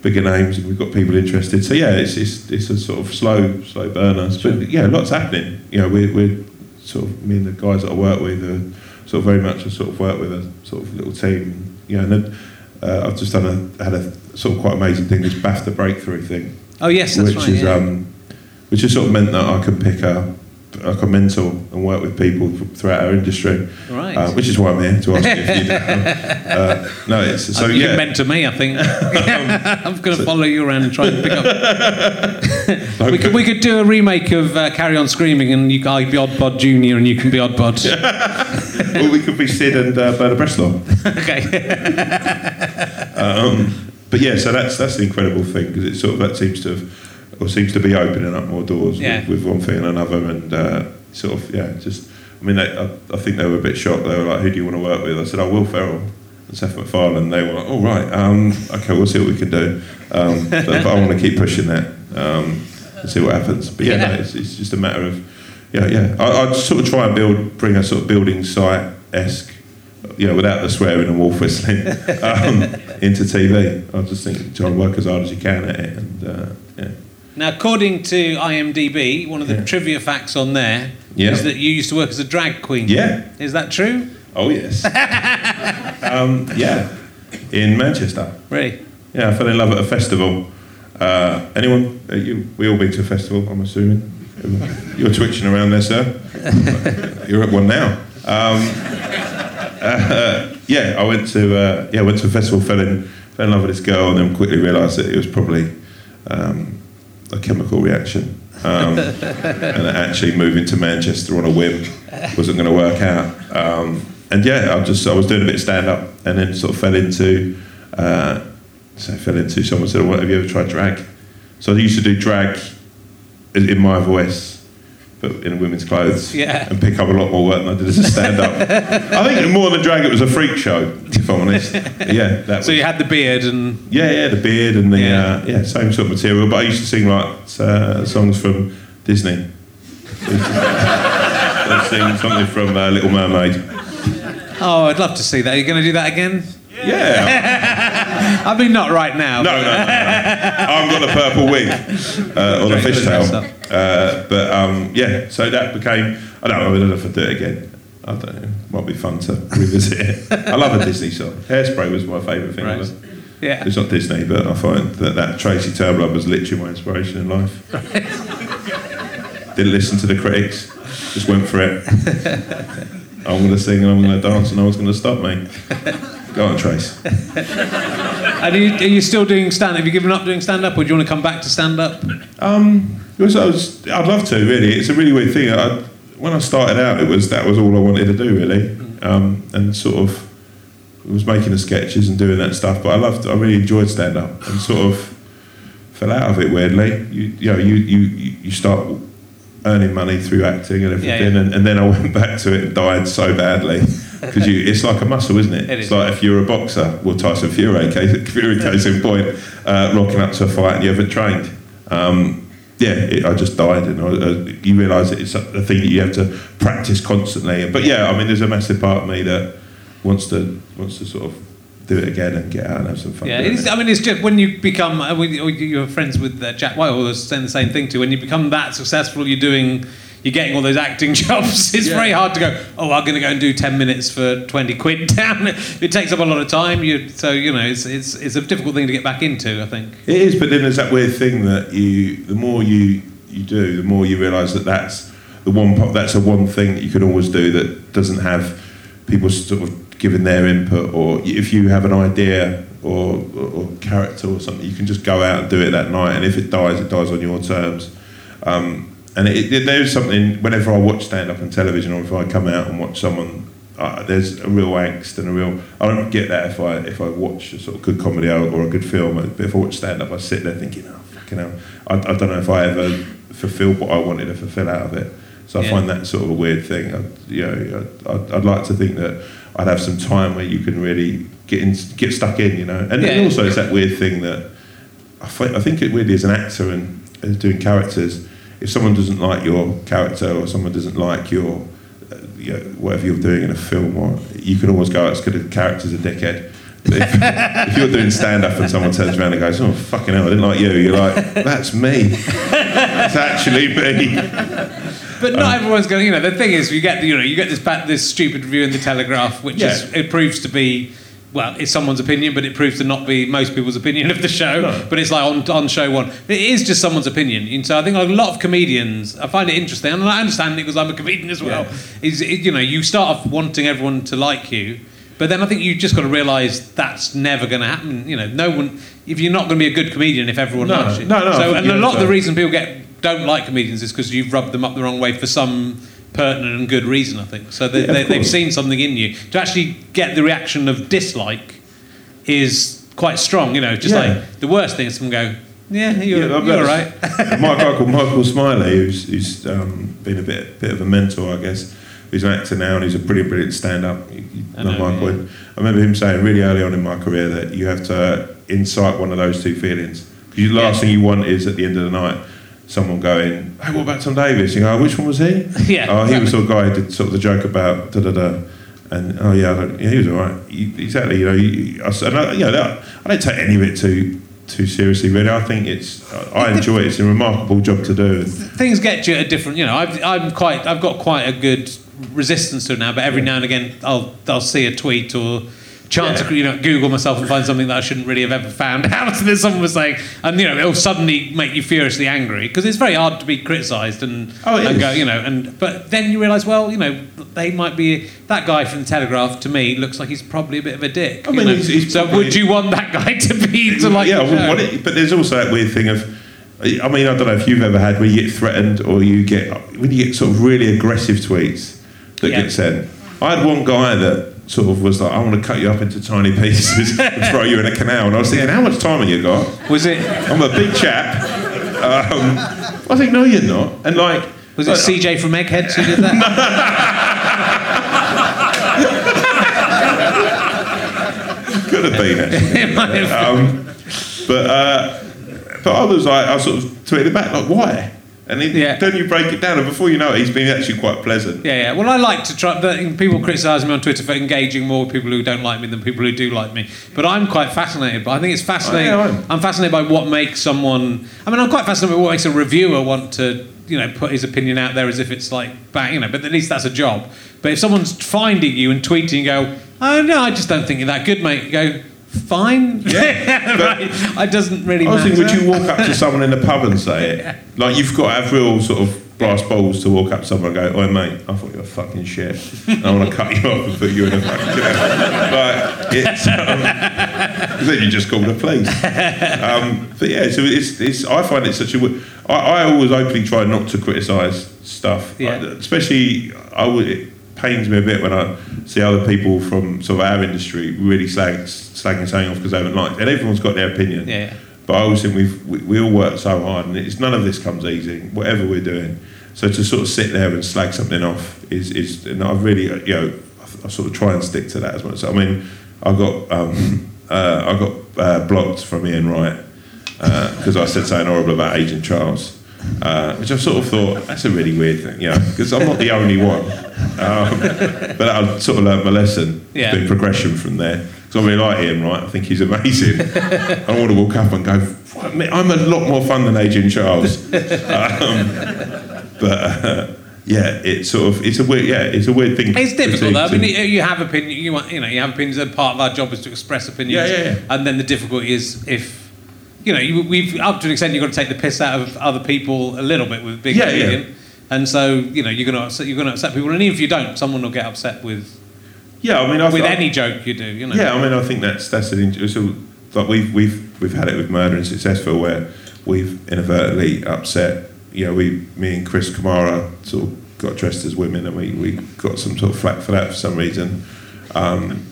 bigger names, and we've got people interested. So yeah, it's it's, it's a sort of slow slow burner. But yeah, lots happening. You know, we're we're sort of me and the guys that I work with are sort of very much a sort of work with a sort of little team. You know, and then, uh, I've just done a had a sort of quite amazing thing, this BAFTA breakthrough thing Oh yes, that's which right. is yeah. um, which has sort of meant that I can pick a I can mentor and work with people throughout our industry, Right. uh, which is why I'm here to ask you if you uh, no, it's so [laughs] you yeah. can mentor to me, I think. [laughs] I'm going to follow you around and try and pick up. [laughs] we, could, we could do a remake of uh, Carry On Screaming, and you I'd be Oddbod Junior, and you can be Odd Oddbod. well, we could be Sid and uh, Bernard Bresslaw. okay. Um, but yeah, so that's that's the incredible thing because it sort of that seems to have, or seems to be opening up more doors Yeah. with, with one thing and another, and uh, sort of yeah, just I mean, they, I, I think they were a bit shocked. They were like, "Who do you want to work with?" I said, "Oh, Will Ferrell." and Seth MacFarlane, they were like, "All right, um, okay, we'll see what we can do." Um, [laughs] but, but I want to keep pushing that um, and see what happens. But yeah, Yeah. No, it's, it's just a matter of yeah, yeah. I, I'd sort of try and build, bring a sort of building site esque, you know, without the swearing and wolf whistling, [laughs] um, into TV. I just think try and work as hard as you can at it, and uh, yeah. Now, according to IMDb, one of the Yeah. trivia facts on there is Yeah. that you used to work as a drag queen. Yeah. Is that true? Oh yes. [laughs] um, yeah, in Manchester. Really? Yeah, I fell in love at a festival. Uh, anyone? Uh, you, we all been to a festival, I'm assuming. You're twitching around there, sir. [laughs] You're at one now. Um, [laughs] uh, yeah, I went to uh, yeah went to a festival, fell in fell in love with this girl, and then quickly realised that it was probably um, a chemical reaction. Um, [laughs] and actually moving to Manchester on a whim wasn't going to work out. Um, and yeah, I just I was doing a bit of stand up, and then sort of fell into uh, so I fell into someone said, "What have you ever tried drag?" So I used to do drag in my voice, but in women's clothes, Yeah. and pick up a lot more work than I did as a stand up. [laughs] I think more than drag, it was a freak show, if I'm honest. Yeah, that So was, you had the beard and yeah, yeah, the beard and the Yeah. uh, yeah, same sort of material. But I used to sing like uh, songs from Disney. I'd [laughs] sing something from uh, Little Mermaid. oh, I'd love to see that. Are you going to do that again? Yeah, [laughs] I mean, not right now. no, no, no, no. I've got a purple wig uh, or a fishtail. Uh, but um, yeah, so that became. I don't know. I don't know if I'd do it again. I don't know. Might be fun to [laughs] revisit it. I love a Disney song. Hairspray was my favourite thing. Right. Yeah. It's not Disney, but I find that that Tracy Turnblad was literally my inspiration in life. [laughs] Didn't listen to the critics, just went for it. [laughs] I'm going to sing and I'm going to dance and no one's going to stop me. Go on, Trace. [laughs] And are you, are you still doing stand up? Have you given up doing stand up or do you want to come back to stand up? Um, was, I was, I'd love to, really. It's a really weird thing. I, when I started out, it was that was all I wanted to do, really, um, and sort of was making the sketches and doing that stuff. But I loved, I really enjoyed stand up, and sort of fell out of it weirdly. You, you know, you you you start earning money through acting and everything, yeah. And, and then I went [laughs] back to it and died so badly. Because you, it's like a muscle, isn't it? It it's is. like if you're a boxer, well, Tyson Fury, case, [laughs] Fury case in point, uh, rocking up to a fight and you haven't trained. Um, yeah, it, I just died, and I, uh, you realise that it's a, a thing that you have to practice constantly. But yeah, I mean, there's a massive part of me that wants to wants to sort of do it again and get out and have some fun. Yeah, it. I mean, it's just when you become, uh, when you- you're friends with uh, Jack White, was saying the same thing too. When you become that successful, you're doing, you're getting all those acting [laughs] jobs. It's Yeah. very hard to go. Oh, I'm going to go and do ten minutes for twenty quid [laughs] down. It takes up a lot of time. You so you know, it's it's it's a difficult thing to get back into. I think. It is, but then there's that weird thing that you, the more you you do, the more you realise that that's the one. That's a one thing that you can always do that doesn't have people sort of giving their input, or if you have an idea or, or, or character or something, you can just go out and do it that night, and if it dies, it dies on your terms. Um, and it, it, there's something whenever I watch stand up on television, or if I come out and watch someone uh, there's a real angst and a real. I don't get that if I if I watch a sort of good comedy or, or a good film. But if I watch stand up, I sit there thinking, oh fucking hell, I, I don't know if I ever fulfilled what I wanted to fulfill out of it. So I Yeah. find that sort of a weird thing. I, you know, I'd, I'd like to think that I'd have some time where you can really get in, get stuck in, you know. And, Yeah. and also it's that weird thing that I, fi- I think it really is an actor and and doing characters. If someone doesn't like your character or someone doesn't like your uh, you know, whatever you're doing in a film, or you can always go, "It's good the character's a dickhead." But if, [laughs] if you're doing stand up and someone turns around and goes, "Oh fucking hell, I didn't like you," you're like, "That's me. That's actually me." [laughs] But Um, not everyone's going. You know, the thing is, you get you know you get this this stupid review in the Telegraph, which is it proves to be. Well, it's someone's opinion, but it proves to not be most people's opinion of the show. No. But it's like on, on show one, it is just someone's opinion. And so I think a lot of comedians, I find it interesting, and I understand it because I'm a comedian as well. Yeah. Is it, you know you start off wanting everyone to like you, but then I think you've just got to realise that's never going to happen. You know, no one. If you're not going to be a good comedian if everyone No, likes you. no, no, So and a lot of the reason people get don't like comedians is because you've rubbed them up the wrong way for some pertinent and good reason. I think so. they, yeah, they, they've seen something in you to actually get the reaction of dislike is quite strong. You know, just Yeah. like the worst thing is someone go, yeah, you're, Yeah, you're all right. [laughs] My guy called Michael Smiley, who's, who's um, been a bit bit of a mentor, I guess. He's an actor now, and he's a brilliant, brilliant stand-up. You, you I know, Michael. yeah. I remember him saying really early on in my career that you have to incite one of those two feelings. Because the last thing you want is at the end of the night someone going, "Hey, what about Tom Davis?" You go, oh, "Which one was he?" [laughs] Yeah, Oh, he was the guy who did sort of the joke about da da da. And oh yeah, I don't, yeah, he was all right. Exactly, you know. You, I, and I, you know, I don't take any of it too too seriously. Really, I think it's. I enjoy it. It's a remarkable job to do. And, Things get you at a different. You know, I've, I'm quite. I've got quite a good resistance to it now. But every now and again, I'll I'll see a tweet or chance Yeah. to you know Google myself and find something that I shouldn't really have ever found [laughs] out that someone was saying, and you know it'll suddenly make you furiously angry because it's very hard to be criticised and Oh, and go you know and but then you realise well you know they might be that guy from the Telegraph to me looks like he's probably a bit of a dick. I mean, he's- he's so probably- would you want that guy to be to like? yeah, I the wouldn't show? want it, but there's also that weird thing of. I mean, I don't know if you've ever had where you get threatened or you get when you get sort of really aggressive tweets that Yeah. get sent. I had one guy that sort of was like, "I want to cut you up into tiny pieces [laughs] and throw you in a canal," and I was thinking, "How much time have you got?" Was it I'm a big chap. Um, I think, no, you're not. And like, was it like, CJ from Eggheads who did that? [laughs] could have been actually. [laughs] It might have- Um, but uh, but I was like, I sort of tweeted back like, why? And then, Yeah. then you break it down, and before you know it, he's been actually quite pleasant. Yeah, yeah. Well, I like to try. People criticise me on Twitter for engaging more with people who don't like me than people who do like me. But I'm quite fascinated. But I think it's fascinating. Oh, yeah, I'm- I'm fascinated by what makes someone. I mean, I'm quite fascinated by what makes a reviewer want to, you know, put his opinion out there as if it's like, bang, you know. But at least that's a job. But if someone's finding you and tweeting, and go, oh no, I just don't think you're that good, mate. You go, fine. Yeah, but- [laughs] right. It doesn't really I was matter. thinking, would you walk up to someone in the pub and say it? [laughs] Like you've got to have real sort of brass balls to walk up to someone and go, "Oi, mate, I thought you were fucking shit. And I want to cut you off and put you in a fucking [laughs] but it's um, then you just call the police." Um, but yeah, so it's, it's I find it such a. I, I always openly try not to criticise stuff, Yeah. I- especially I would. It pains me a bit when I see other people from sort of our industry really slag, slagging something off because they haven't liked, it. and everyone's got their opinion. Yeah. But I always think we've, we, we all work so hard, and it's none of this comes easy, whatever we're doing. So to sort of sit there and slag something off is, is and I really, uh, you know, I, I sort of try and stick to that as much. So, I mean, I got um, [laughs] uh, I got uh, blocked from Ian Wright because I said something horrible about Adrian Chiles. Uh, which I sort of thought that's a really weird thing, you know, because I'm not the only one. Um, but I sort of learned my lesson. Yeah. It's been progression from there. Because I really like Ian Wright? I think he's amazing. [laughs] I want to walk up and go, I'm a lot more fun than Adrian Chiles. um, but uh, yeah, it's sort of it's a weird yeah it's a weird thing. It's difficult though. I mean, you you have opinion. You want, you know, you have opinions. And part of our job is to express opinions. Yeah, yeah, yeah. And then the difficulty is if, you know, you, we've up to an extent you've got to take the piss out of other people a little bit with being Yeah, a yeah. And so you know you're going to upset, you're to upset people, and even if you don't, someone will get upset with yeah, I mean, I with I- any joke you do. You know. Yeah, I mean, I think that's that's an so like we've we've we've had it with Murder and Successville where we've inadvertently upset. You know, we me and Chris Kamara sort of got dressed as women, and we, we got some sort of flack for that for some reason. Um,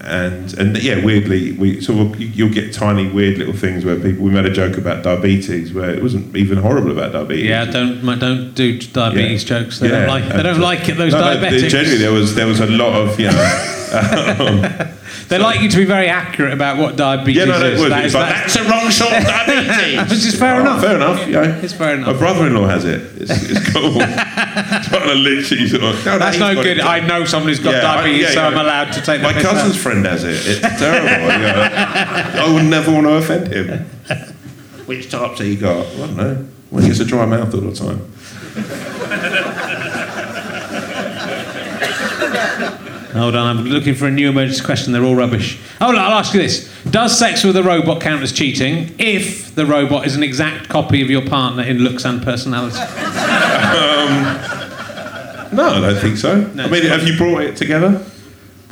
and and yeah, weirdly, we sort of you, you'll get tiny weird little things where people. We made a joke about diabetes where it wasn't even horrible about diabetes. Yeah, don't don't do diabetes Yeah. jokes. They Yeah. don't like they don't uh, like it. Those No, no, diabetics. generally, there was there was a lot of you know [laughs] [laughs] They like you to be very accurate about what diabetes Yeah, no, that is. would. That It's is- like, that- that's the wrong sort of diabetes. [laughs] Which is fair Oh, enough. Fair enough, yeah. It's fair enough. My brother-in-law has it. It's, it's [laughs] cool. Trying to literally sort of, no, That's no good. I know someone who's got Yeah, I- diabetes, yeah, so yeah. I'm allowed to take My cousin's out. friend has it. It's terrible. you know. I would never want to offend him. Which types have you got? I don't know. Well, he gets a dry mouth all the time. Hold on, I'm looking for a new emergency question. They're all rubbish. Oh, no, I'll ask you this: Does sex with a robot count as cheating if the robot is an exact copy of your partner in looks and personality? [laughs] Um, no, I don't think so. I mean, have you brought it together?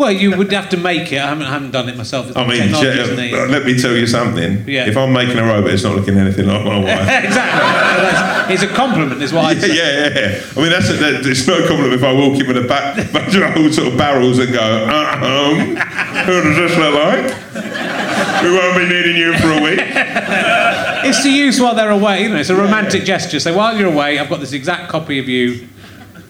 Well, you would have to make it. I haven't, I haven't done it myself. I mean, Technology yeah, let me tell you something. Yeah. If I'm making a robot, it's not looking anything like my wife. [laughs] exactly. It's a compliment, is what [laughs] Yeah, say. yeah, yeah. I mean, that's a, that, it's no compliment if I walk in with a ba- [laughs] bunch of old sort of barrels and go, um, who does this look like? We won't be needing you for a week. It's to use while they're away. You know, it's a romantic gesture. So while you're away, I've got this exact copy of you,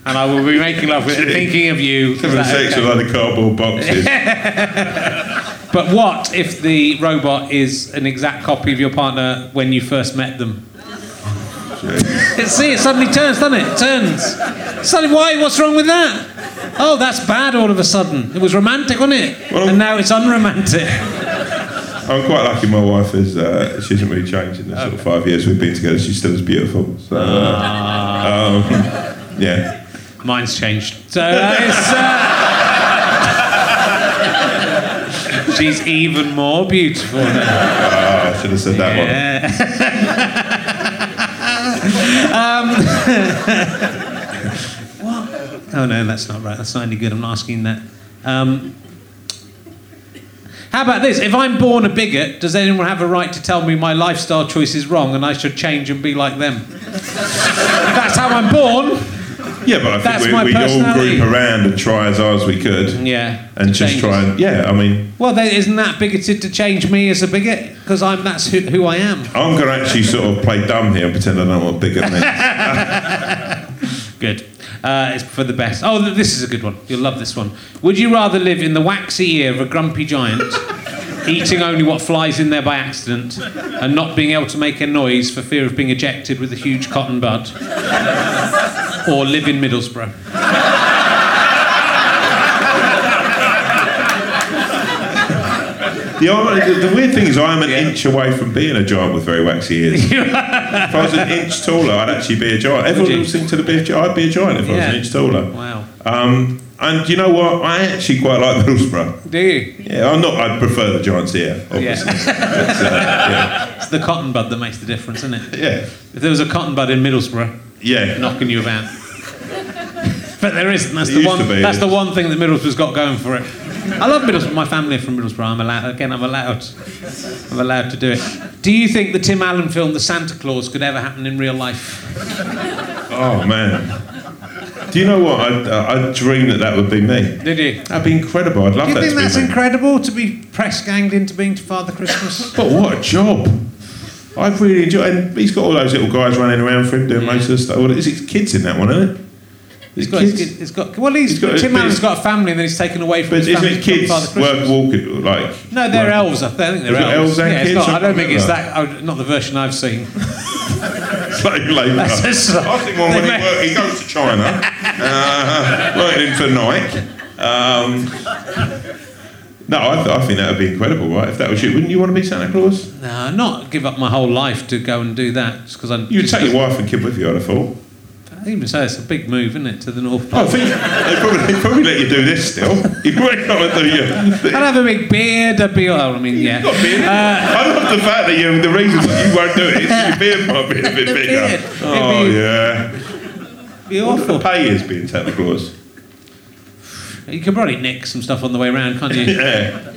and I will be making love with it, thinking of you. Having sex okay? with other cardboard boxes. [laughs] But what if the robot is an exact copy of your partner when you first met them? [laughs] See, it suddenly turns, doesn't it? It turns. Suddenly, why? What's wrong with that? Oh, that's bad all of a sudden. It was romantic, wasn't it? Well- and now it's unromantic. I'm quite lucky my wife is, uh, she hasn't really changed in the sort of five years we've been together. She's still as beautiful. So, uh, um, [laughs] yeah. Mine's changed. So uh. Uh... [laughs] She's even more beautiful now. Oh, I should have said that one. [laughs] [laughs] What? Oh no, that's not right. That's not any good. I'm not asking that. Um, how about this? If I'm born a bigot, does anyone have a right to tell me my lifestyle choice is wrong and I should change and be like them? that's how I'm born. Yeah, but I That's think my we, we'd all personality. group around and try as hard as we could. Yeah. And to just change try us. and, yeah, I mean, Well, then, isn't that bigoted to change me as a bigot? Because I'm that's who, who I am. I'm going to actually sort of play dumb here and pretend I don't know what bigot means. [laughs] Good. Uh, it's for the best. Oh, th- this is a good one. You'll love this one. Would you rather live in the waxy ear of a grumpy giant, [laughs] eating only what flies in there by accident, and not being able to make a noise for fear of being ejected with a huge cotton bud, or live in Middlesbrough? The, the, weird thing is, I am an Yeah. inch away from being a giant with very waxy ears. [laughs] if I was an inch taller, I'd actually be a giant. Everyone would think to the be a. I'd be a giant if I was an inch taller. Wow. Um, and you know what? I actually quite like [laughs] Middlesbrough. Do you? Yeah, I'm not. I prefer the Giants here, obviously. [laughs] Yeah. It's the cotton bud that makes the difference, isn't it? Yeah, If there was a cotton bud in Middlesbrough, yeah. knocking you about. But there isn't. That's the one. be, that's the one thing that Middlesbrough's got going for it. I love Middlesbrough. My family are from Middlesbrough. I'm allowed. Again, I'm allowed. I'm allowed to do it. Do you think the Tim Allen film, The Santa Clause, could ever happen in real life? Oh man. Do you know what? I uh, I dreamed that that would be me. Did you? That'd be incredible. I'd love that. Do you that think that's me. incredible to be press ganged into being Father Christmas? But what a job! I really enjoyed and he's got all those little guys running around for him doing most of the stuff. Well, it's his kids in that one, isn't it? He's His got, kids. he's got. Well, he's, He's got- Tim Allen's got a family, and then he's taken away from But his isn't family it kids work walking like? No, they're like- elves. I think they're elves. elves yeah, it's kids not, I don't think it's that. oh, Not the version I've seen. [laughs] [laughs] slave labour. That's just- I think one when he, work, he goes to China, uh, working for Nike. Um, no, I, th- I think that would be incredible, right? If that was you, wouldn't you want to be Santa Claus? No, not give up my whole life to go and do that because I'm. You'd take your wife and kid with you, I'd have thought. I Even so, it's a big move, isn't it, to the North Pole? I think they probably, they probably let you do this still. [laughs] You probably can't do you. I'd have a big beard. I'd be. Oh, I mean, yeah. Got beard. Uh, I love the fact that you. The reason you won't do it is your beard might be a bit [laughs] bigger. beard. Oh be- yeah. be What the pay is being Santa Claus. You can probably nick some stuff on the way around, can't you? [laughs] Yeah.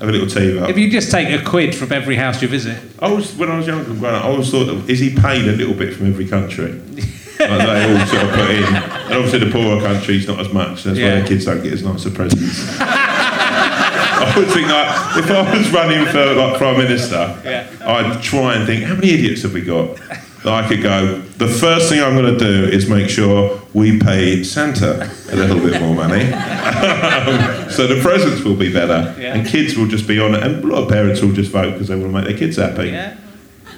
Have a little tea up. if you just take a quid from every house you visit. I was when I was younger and growing up. I always thought, is he paid a little bit from every country? [laughs] like they all sort of put in, and obviously the poorer countries not as much. That's why Yeah. their kids don't get as nice a presents. [laughs] I would think like if I was running for like prime minister, Yeah. I'd try and think how many idiots have we got? That I could go, the first thing I'm going to do is make sure we pay Santa a little bit more money. Um, [laughs] so the presents will be better. Yeah. And kids will just be on it. And a lot of parents will just vote because they want to make their kids happy. Yeah.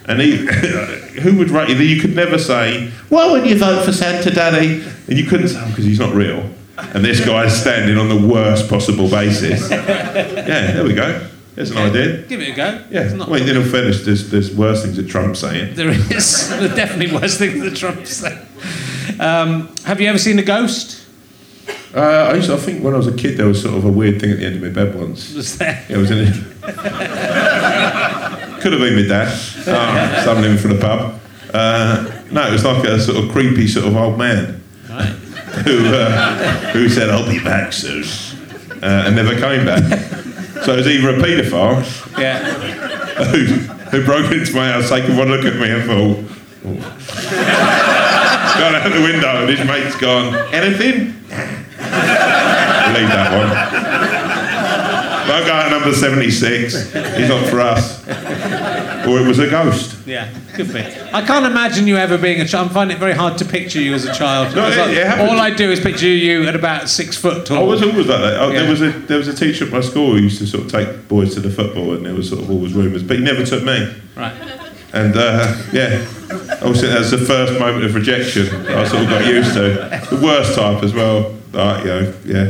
And he, [laughs] who would rate you? You could never say, "Why wouldn't you vote for Santa, Daddy?" And you couldn't say because he's not real. And this guy's standing on the worst possible basis. [laughs] Yeah, there we go. There's an idea. Give it a go. Yeah. It's not- Well, in all fairness, there's, there's worse things that Trump's saying. There is. [laughs] There's definitely worse things that Trump's saying. Um, have you ever seen a ghost? Uh, I used to, I think when I was a kid, there was sort of a weird thing at the end of my bed once. Was there? Yeah, it was in it. [laughs] Could have been my dad. Uh, stumbling for the pub. Uh, no, it was like a sort of creepy sort of old man Right. who uh, who said, "I'll be back soon," uh, and never came back. So it was either a paedophile Yeah. who, who broke into my house, taken one look at me, and thought, "Oh." gone out the window, and his mate's gone, "Anything?" Leave that one. That guy at number 76, he's not for us. Or it was a ghost. Yeah, could be. I can't imagine you ever being a child. I find it very hard to picture you as a child. No, it- like, it happens. all I do is picture you at about six foot tall. I was always like that. Oh, Yeah. There was a there was a teacher at my school who used to sort of take boys to the football, and there was sort of always rumours, but he never took me. Right. And uh, yeah, obviously that was the first moment of rejection I sort of got used to. The worst type as well. Like, you know, yeah,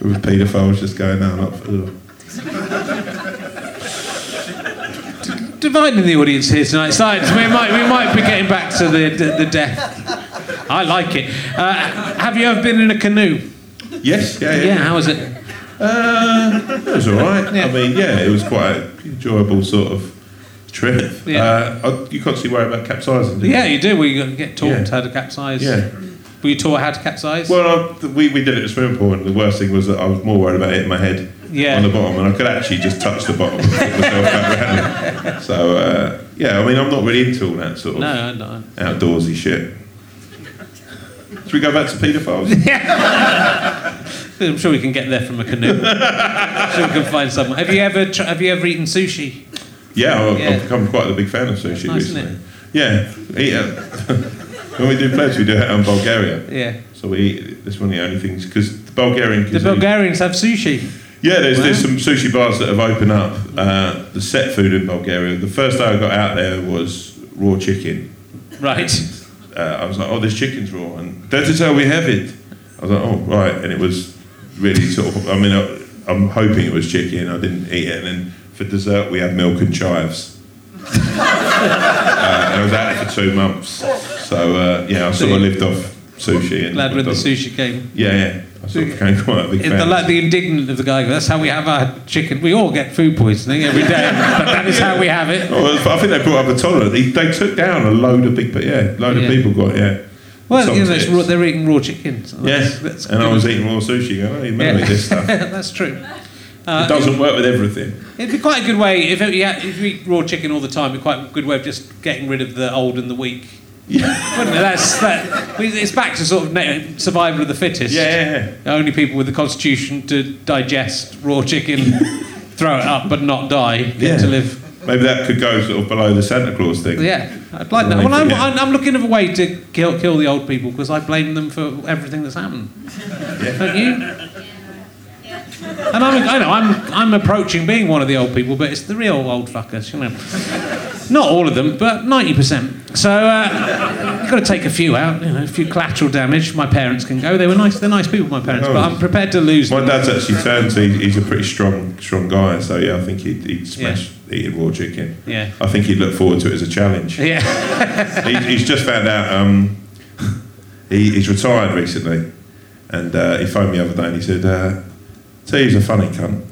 with paedophiles just going, no, not. Ugh. [laughs] Dividing the audience here tonight. So we might we might be getting back to the the, the death. I like it. Uh, have you ever been in a canoe? Yes, yeah, yeah. Yeah. How was it? Uh, it was all right. Yeah. I mean, yeah, it was quite an enjoyable sort of trip. Yeah. Uh, I, you constantly worry about capsizing. Yeah, you? you do. We get taught Yeah. how to capsize. Yeah. Were you taught how to capsize? Well, I, we, we did it at swimming pool, and the worst thing was that I was more worried about hitting my head Yeah. on the bottom, and I could actually just touch the bottom and flip myself [laughs] back around. So, uh, yeah, I mean, I'm not really into all that sort of no, no. outdoorsy shit. Should we go back to paedophiles? [laughs] I'm sure we can get there from a canoe. sure we can find someone. Have you ever tr- have you ever eaten sushi? Yeah, I've, Yeah. I've become quite a big fan of sushi Nice, isn't recently. Yeah, eat [laughs] when we do Plebs, we do it in Bulgaria. Yeah. So we eat. That's one of the only things because the Bulgarian The. Bulgarians have sushi. Yeah, there's, there's some sushi bars that have opened up. Uh, the set food in Bulgaria. The first day I got out there was raw chicken. Right. Uh, I was like, oh, this chicken's raw, and that is how we have it. I was like, oh, right, and it was really sort of. I mean, I, I'm hoping it was chicken. I didn't eat it, and then for dessert we had milk and chives. [laughs] uh, and I was out there for two months, so uh, yeah, I sort of lived off sushi. And Glad when the sushi came. Yeah, yeah, I sort of became quite a big fan. the, [laughs] like the indignant of the guy. That's how we have our chicken. We all get food poisoning every day, [laughs] but that is how we have it. Oh, I think they brought up a tolerance. They, they took down a load of big, yeah, load Yeah. of people got yeah. Well, you know, raw, they're eating raw chicken. So Yeah, that's, that's and I was eating raw sushi. Going, oh, you Yeah. eat this stuff. [laughs] That's true. Uh, doesn't work with everything. It'd be quite a good way if, it, yeah, if you eat raw chicken all the time. It'd be quite a good way of just getting rid of the old and the weak. Yeah, Wouldn't it? That's that. It's back to sort of survival of the fittest. yeah, yeah. The Only people with the constitution to digest raw chicken, [laughs] throw it up but not die, get Yeah. to live. Maybe that could go sort of below the Santa Claus thing. Yeah, I'd like that. Well, yeah. I'm, I'm looking for a way to kill, kill the old people because I blame them for everything that's happened. Yeah. Don't you? And I'm, I know I'm, I'm approaching being one of the old people, but it's the real old fuckers, you know. Not all of them, but 90%. So uh, you've got to take a few out, you know, a few collateral damage. My parents can go. They were nice. They're nice people, my parents, but Oh. I'm prepared to lose My them. dad's actually turned. So he- he's a pretty strong, strong guy. So yeah, I think he'd, he'd smash eating raw chicken. Yeah. I think he'd look forward to it as a challenge. Yeah. [laughs] he, he's just found out um, [laughs] he, he's retired recently, and uh, he phoned me the other day and he said, uh, "Tell you he's a funny cunt."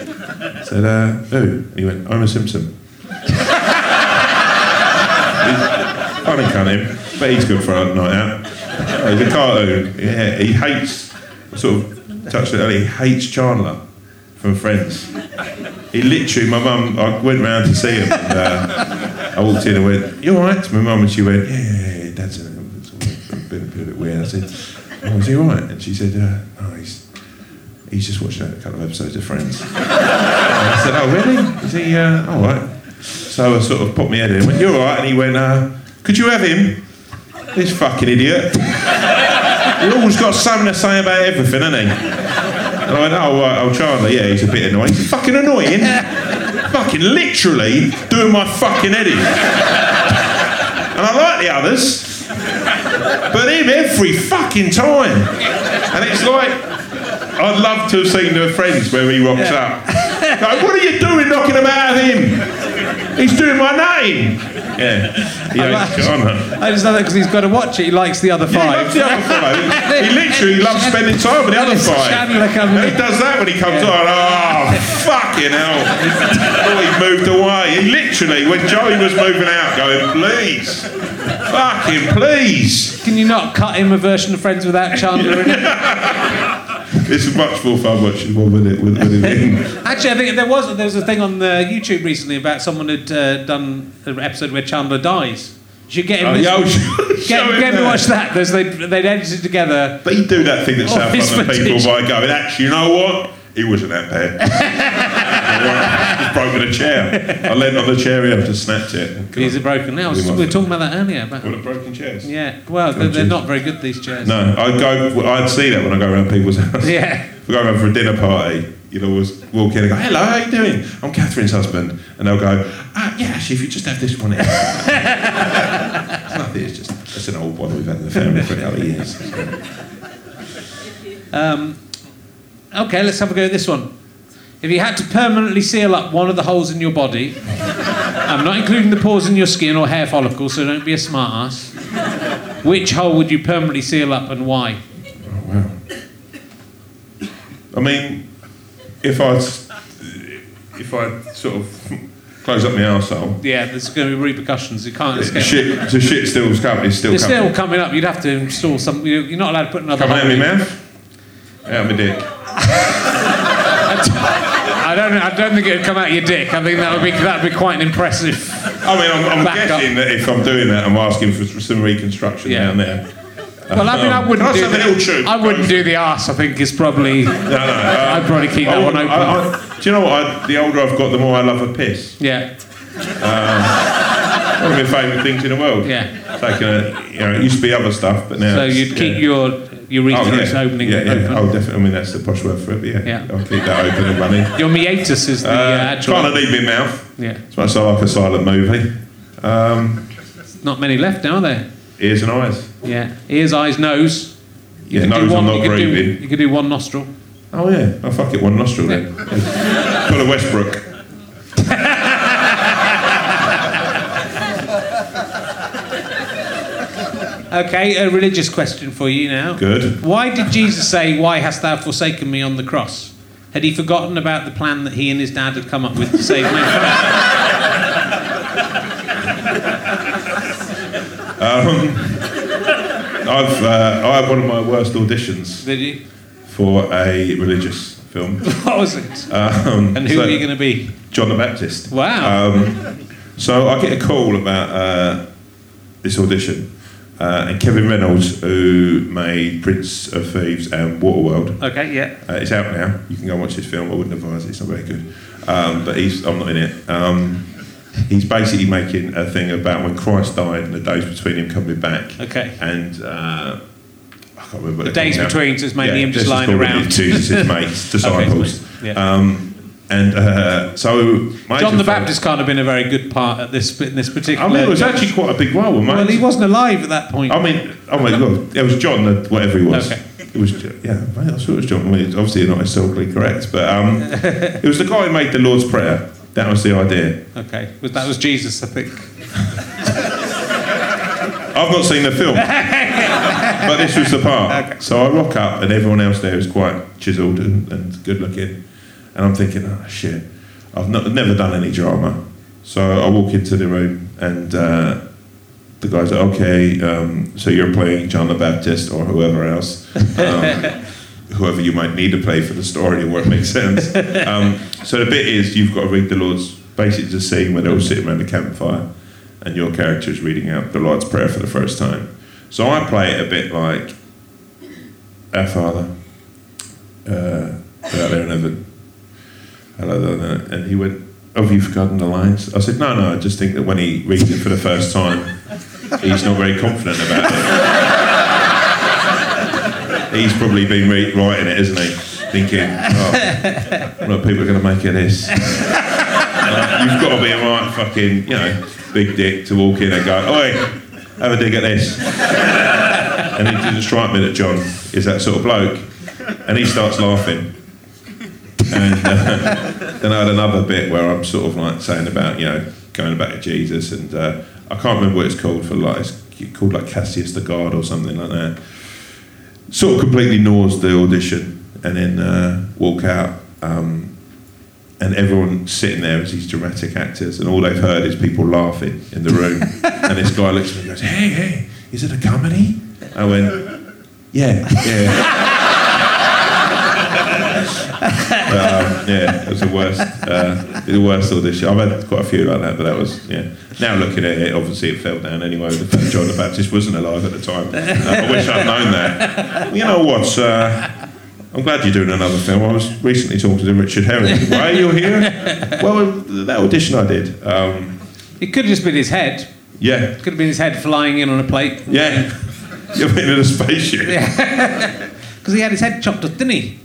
I said, uh, "Who?" And he went, "Homer Simpson." Funny cunt him, but he's good for a night out. Oh, he's a cartoon. Yeah, he hates sort of touched it earlier. He hates Chandler from Friends. He literally, my mum, I went round to see him. And, uh, I walked in and went, "You all right?" My mum, and she went, "Yeah, yeah, yeah, Dad's a, a bit, a bit weird." I said, "Oh, is he all right?" And she said, uh, "No, he's he's just watching a couple of episodes of Friends." [laughs] I said, "Oh, really? Is he uh, all right?" So I sort of popped my head in and went, "You all right?" And he went, uh, Could you have him? This fucking idiot. he always got something to say about everything, hasn't he? And I went, oh, right, oh, Chandler, yeah, he's a bit annoying. He's fucking annoying. fucking literally doing my fucking head in. And I like the others, but him every fucking time. And it's like, I'd love to have seen the Friends where he rocks up. Like, what are you doing knocking him out of him? He's doing my name. Yeah, he hates Chandler. I just know that because he's got to watch it. He likes the other Yeah, he five. loves the other five. [laughs] He literally loves spending time with the other five. Chandler And he does that when he comes on. Oh, fucking hell. Oh, he moved away. He literally, when Joey was moving out, going, please. Fucking please. Can you not cut him a version of Friends without Chandler in it? [laughs] It's much more fun watching one it with, him in. Actually, I think there was there was a thing on the YouTube recently about someone had uh, done an episode where Chandler dies. You should get him. Oh, yeah, [laughs] get, get him to watch that. There's, they they'd edited together. But he'd do that thing that South London people by going, actually, you know what? He wasn't that bad. [laughs] [laughs] Just broken a chair. I leant on the chair here, just snapped it. it. Is it broken now? We We were talking about that earlier. About, Well, broken chairs. yeah. Well, they're, they're not very good these chairs. No, I'd go. I'd see that when I go around people's houses. Yeah. If I go around for a dinner party, you'll always walk in and go, "Hello, how you doing? I'm Catherine's husband," and they'll go, ah, "Yeah, actually, if you just have this one." [laughs] it's nothing. It's just it's an old one we've had in the family for a couple of years. Okay, let's have a go at this one. If you had to permanently seal up one of the holes in your body, I'm not including the pores in your skin or hair follicles, so don't be a smart ass. Which hole would you permanently seal up and why? Wow. I mean, if I if I sort of close up my arsehole, Yeah, there's going to be repercussions. You can't escape. shit, the shit still coming. It's still It's coming. still coming up. You'd have to install some. you- You're not allowed to put another. coming out of my mouth. Out of my dick. [laughs] I don't. I don't think it'd come out your dick. I think that would be that would be quite an impressive. I mean, I'm, I'm up. guessing that if I'm doing that, I'm asking for some reconstruction Yeah. down there. Well, I mean, I Um, wouldn't do the? I wouldn't do the arse. I think is probably. No, no. uh, [laughs] I'd probably keep I that one open. I- I- do you know what? I, the older I've got, the more I love a piss. Yeah. One of my favourite things in the world. Yeah. Taking a, you know, it used to be other stuff, but now. So you'd keep yeah. your your Oh, urethra yeah. opening yeah, yeah. open. Oh, definitely. I mean, that's the posh word for it. But yeah, Yeah. I'll keep that open and running. Your meatus is the uh, Uh, actual. kind of leave my mouth. Yeah. It's much like a silent movie. Um, Not many left now, are there? ears and eyes. Yeah. Ears, eyes, nose. You Yeah, nose, I'm not you, could do, breathing. you could do one nostril. Oh yeah. Oh fuck it, one nostril then. Full of Westbrook. Okay, a religious question for you now. Good. Why did Jesus say, "Why hast thou forsaken me?" on the cross? Had he forgotten about the plan that he and his dad had come up with to save mankind? [laughs] I've uh, I had one of my worst auditions Did you? for a religious film. [laughs] What was it? Um, And who so- are you going to be? John the Baptist. Wow. Um, so I get a call about uh, this audition, uh, and Kevin Reynolds, who made Prince of Thieves and Waterworld, okay, yeah. uh, it's out now. You can go and watch this film. I wouldn't advise it. It's not very good. Um, but he's I'm not in it. Um, he's basically making a thing about when Christ died and the days between him coming back. Okay. And uh, I can't remember. The days between, so it's mainly him just lying around. Jesus' [laughs] mates, disciples. mates, yeah. um, and uh, so my John the Baptist can't have been a very good part at this in this particular. I mean, it was actually quite a big role, mate. well, he wasn't alive at that point. I mean, oh my god, it was John, whatever he was. Okay. It was, yeah, mate, I thought it was John. I mean, it's obviously not historically correct, but um, it was the guy who made the Lord's Prayer. That was the idea. okay, was that was Jesus, I think. [laughs] I've not seen the film, but this was the part. [laughs] So I rock up, and everyone else there is quite chiselled and, and good looking, and I'm thinking, oh shit, I've not, never done any drama. So I walk into the room, and uh, the guy's like, okay, um, so you're playing John the Baptist or whoever else, um, [laughs] whoever you might need to play for the story where it makes sense. [laughs] Um, so the bit is you've got to read the Lord's, basically the scene where they're all sitting around the campfire and your character is reading out the Lord's Prayer for the first time. So I play it a bit like, Our Father, uh, out there in heaven, and he went, have you forgotten the lines? I said, no, no, I just think that when he reads it for the first time, he's not very confident about it. he's probably been re- writing it, isn't he? Thinking, oh, people are going to make of this? You've got to be a right fucking, you know, big dick to walk in and go, oi, have a dig at this. And it didn't strike me that John is that sort of bloke. And he starts laughing. And uh, [laughs] then I had another bit where I'm sort of like saying about, you know, going back to Jesus. And uh, I can't remember what it's called for, like, it's called like Cassius the God or something like that. Sort of completely gnaws the audition and then uh, walk out. Um, and everyone sitting there is these dramatic actors, and all they've heard is people laughing in the room. [laughs] and this guy looks at me and goes, "Hey, hey, is it a comedy?" I went, "Yeah, yeah." Um, yeah, it was the worst, uh, the worst audition. I've had quite a few like that, but that was yeah. Now looking at it, obviously it fell down anyway. The fact John the Baptist wasn't alive at the time. Uh, I wish I'd known that. You know what? Uh, I'm glad you're doing another film. I was recently talking to Richard Herring. Why are you here? Well, that audition I did. Um, It could have just been his head. yeah, It Could have been his head flying in on a plate. yeah. You've been in a spaceship. Yeah. [laughs] Because he had his head chopped off, didn't he?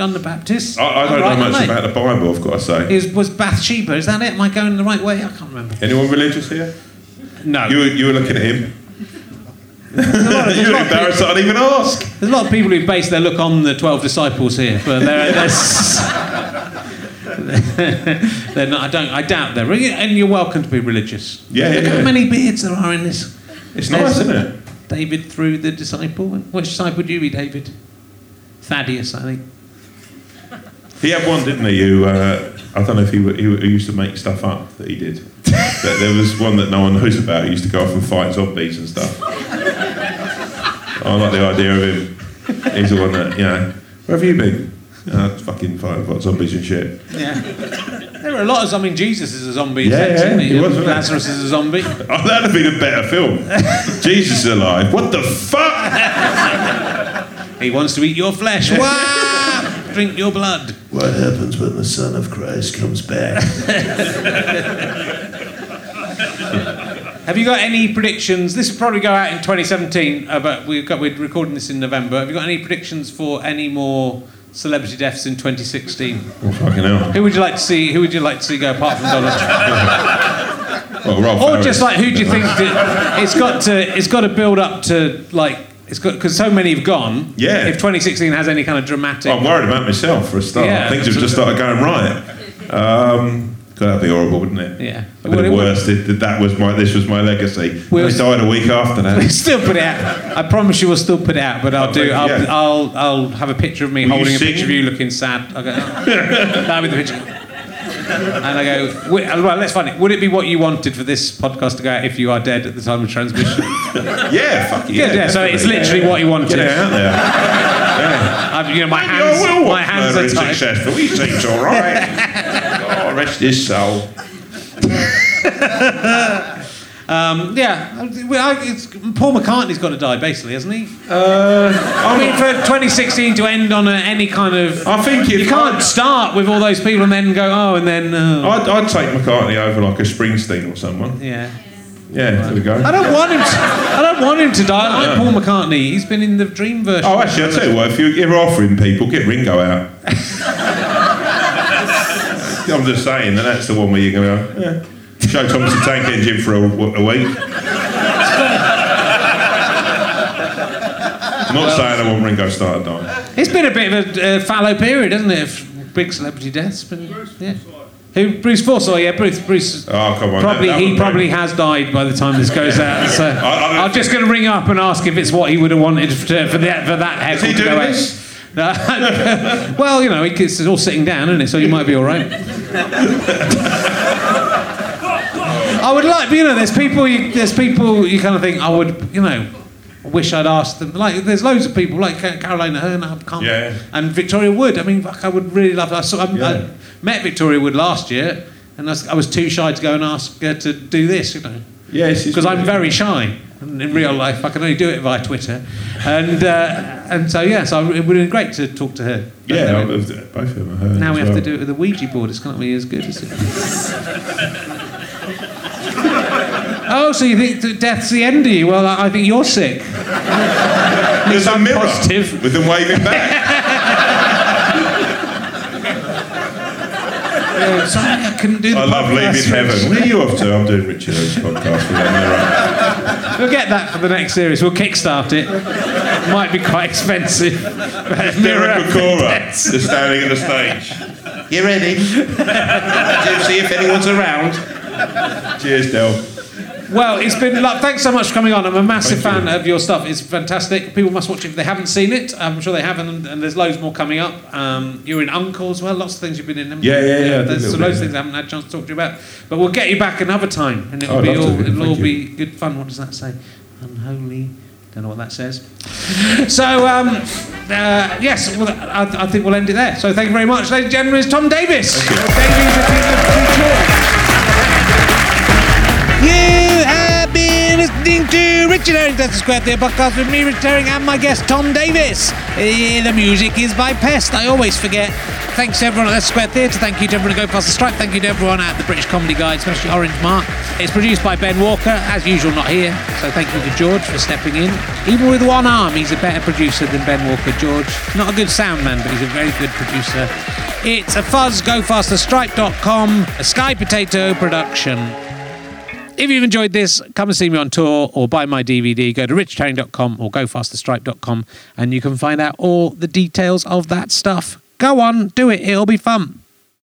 John the Baptist. I, I don't Right, know much about the Bible, I've got to say. Is was Bathsheba? Is that it? Am I going the right way? I can't remember. Anyone religious here? No. You were, you were looking at him. there's, a lot of, there's, a [laughs] You're embarrassed people, I'd even ask. there's a lot of people who base their look on the twelve disciples here, but they're, they're, [laughs] [laughs] they're not. I don't. I doubt they're. And you're welcome to be religious. Yeah, Look yeah. how many beards there are in this. It's nice, isn't it? David through the disciple. Which disciple would you be, David? Thaddeus, I think. He had one, didn't he? Who uh, I don't know if he, he, he used to make stuff up that he did. but there was one that no one knows about. He used to go off and fight zombies and stuff. I like the idea of him. He's the one that you know. Where have you been? Uh, fucking fighting fight zombies and shit. Yeah. There were a lot of. I mean, Jesus is a zombie. Yeah, yeah, he was? Lazarus is a zombie. [laughs] Oh, that'd have been a better film. [laughs] Jesus is alive. What the fuck? He wants to eat your flesh. Wah! Drink your blood. What happens when the Son of Christ comes back? [laughs] Have you got any predictions? This will probably go out in 2017, uh, but we've got we're recording this in November. Have you got any predictions for any more celebrity deaths in 2016? Oh, fucking hell. Who would you like to see? Who would you like to see go apart from Donald Trump? Well, Or Harris. just like who do you think that it's got to? It's got to build up to like it's because so many have gone. Yeah. If 2016 has any kind of dramatic. I'm worried about myself for a start. Yeah, Things have just started going right. Um, that'd be horrible, wouldn't it? Yeah. Be Well, the worst. It, that- was my. This was my legacy. Well, I died a week after that. [laughs] still put it out. I promise you, we'll still put it out. But I'll do. I'll, yeah. I'll. I'll have a picture of me Will holding a picture of you looking sad. Go. oh. [laughs] That'll be the picture. And I go. "Wi- Well, let's find it. Would it be what you wanted for this podcast to go out if you are dead at the time of transmission? [laughs] yeah, fuck yeah. Good, yeah, so it's literally what you wanted. Get out there. Yeah. [laughs] I've, you know, my Maybe hands. I will My hands are tied. successful. He seems all right. [laughs] oh, rest his soul. Um, yeah, well, Paul McCartney's got to die, basically, hasn't he? Uh, I mean, for 2016 to end on a, any kind of. I think You can't I'd- start with all those people and then go, oh, and then. Oh. I'd, I'd take McCartney over like a Springsteen or someone. Yeah. Yeah, there we go. I don't want him. To, I don't want him to die. I like Paul McCartney. He's been in the Dream version. Oh, actually, I'll tell you what, if you ever offering people, get Ringo out. [laughs] I'm just saying that that's the one where you're going to go, yeah. Show Thomas the Tank Engine for a, a week. Not saying I want Ringo Starr to die. It's been a bit of a uh, fallow period, hasn't it? Big celebrity deaths. But, yeah. Who? Bruce Forsyth. Yeah, Bruce. Bruce. Oh, come on. Probably that- that he probably break- has died by the time this goes out. So I- I'm just going to ring up and ask if it's what he would have wanted for, for that for that heckle he to go out. this? [laughs] Well, you know, it's all sitting down, isn't it? So you might be all right. [laughs] I would like, you know, there's people, you, there's people you kind of think I would, you know, I wish I'd asked them. Like, there's loads of people like Ca- Caroline Aherne, I can't, Yeah. and Victoria Wood. I mean, fuck, I would really love. I, saw, I, Yeah. I met Victoria Wood last year, and I was, I was too shy to go and ask her to do this, you know, Yes, because I'm very shy. And in real life, I can only do it via Twitter, and uh, and so yeah, so it would have been great to talk to her. Yeah, both of them now we have to do it with a Ouija board. It's not going to be as good, is it? [laughs] Oh, so you think that death's the end of you? Well, I I think you're sick. There's a I'm mirror positive. with them waving back. Yeah, sorry, I couldn't do the I love leaving heaven. Where are you off to? I'm doing Richard O's podcast with that mirror. We'll get that for the next series. We'll kickstart it. Might be quite expensive. Derek [laughs] Okora is standing in the stage. You ready? Do [laughs] see if anyone's around. Cheers, Del. Well, it's been. Like, thanks so much for coming on. I'm a massive Thank fan you. of your stuff. It's fantastic. People must watch it if they haven't seen it. I'm sure they haven't, and, there's loads more coming up. Um, you're in Uncle as well. Lots of things you've been in. Yeah, yeah, yeah, a There's loads of things yeah. I haven't had a chance to talk to you about. But we'll get you back another time, and it'll Oh, be all. It'll all be good fun. What does that say? Unholy. Don't know what that says. So, um, uh, yes, well, I, I think we'll end it there. So, thank you very much, ladies and gentlemen. It's Tom Davis. Listening to Richard Harrington's Square Theatre podcast with me, Richard Herring, and my guest, Tom Davis. Eh, the music is by Pest. I always forget. Thanks to everyone at the Square Theatre. Thank you to everyone at Go Faster Stripe. Thank you to everyone at the British Comedy Guide, especially Orange Mark. It's produced by Ben Walker, as usual, not here. So thank you to George for stepping in. Even with one arm, he's a better producer than Ben Walker, George. Not a good sound man, but he's a very good producer. It's a fuzz, Go Faster gofasterstripe.com, a Sky Potato production. If you've enjoyed this, come and see me on tour or buy my DVD. Go to richardherring.com or gofasterstripe.com and you can find out all the details of that stuff. Go on, do it, it'll be fun.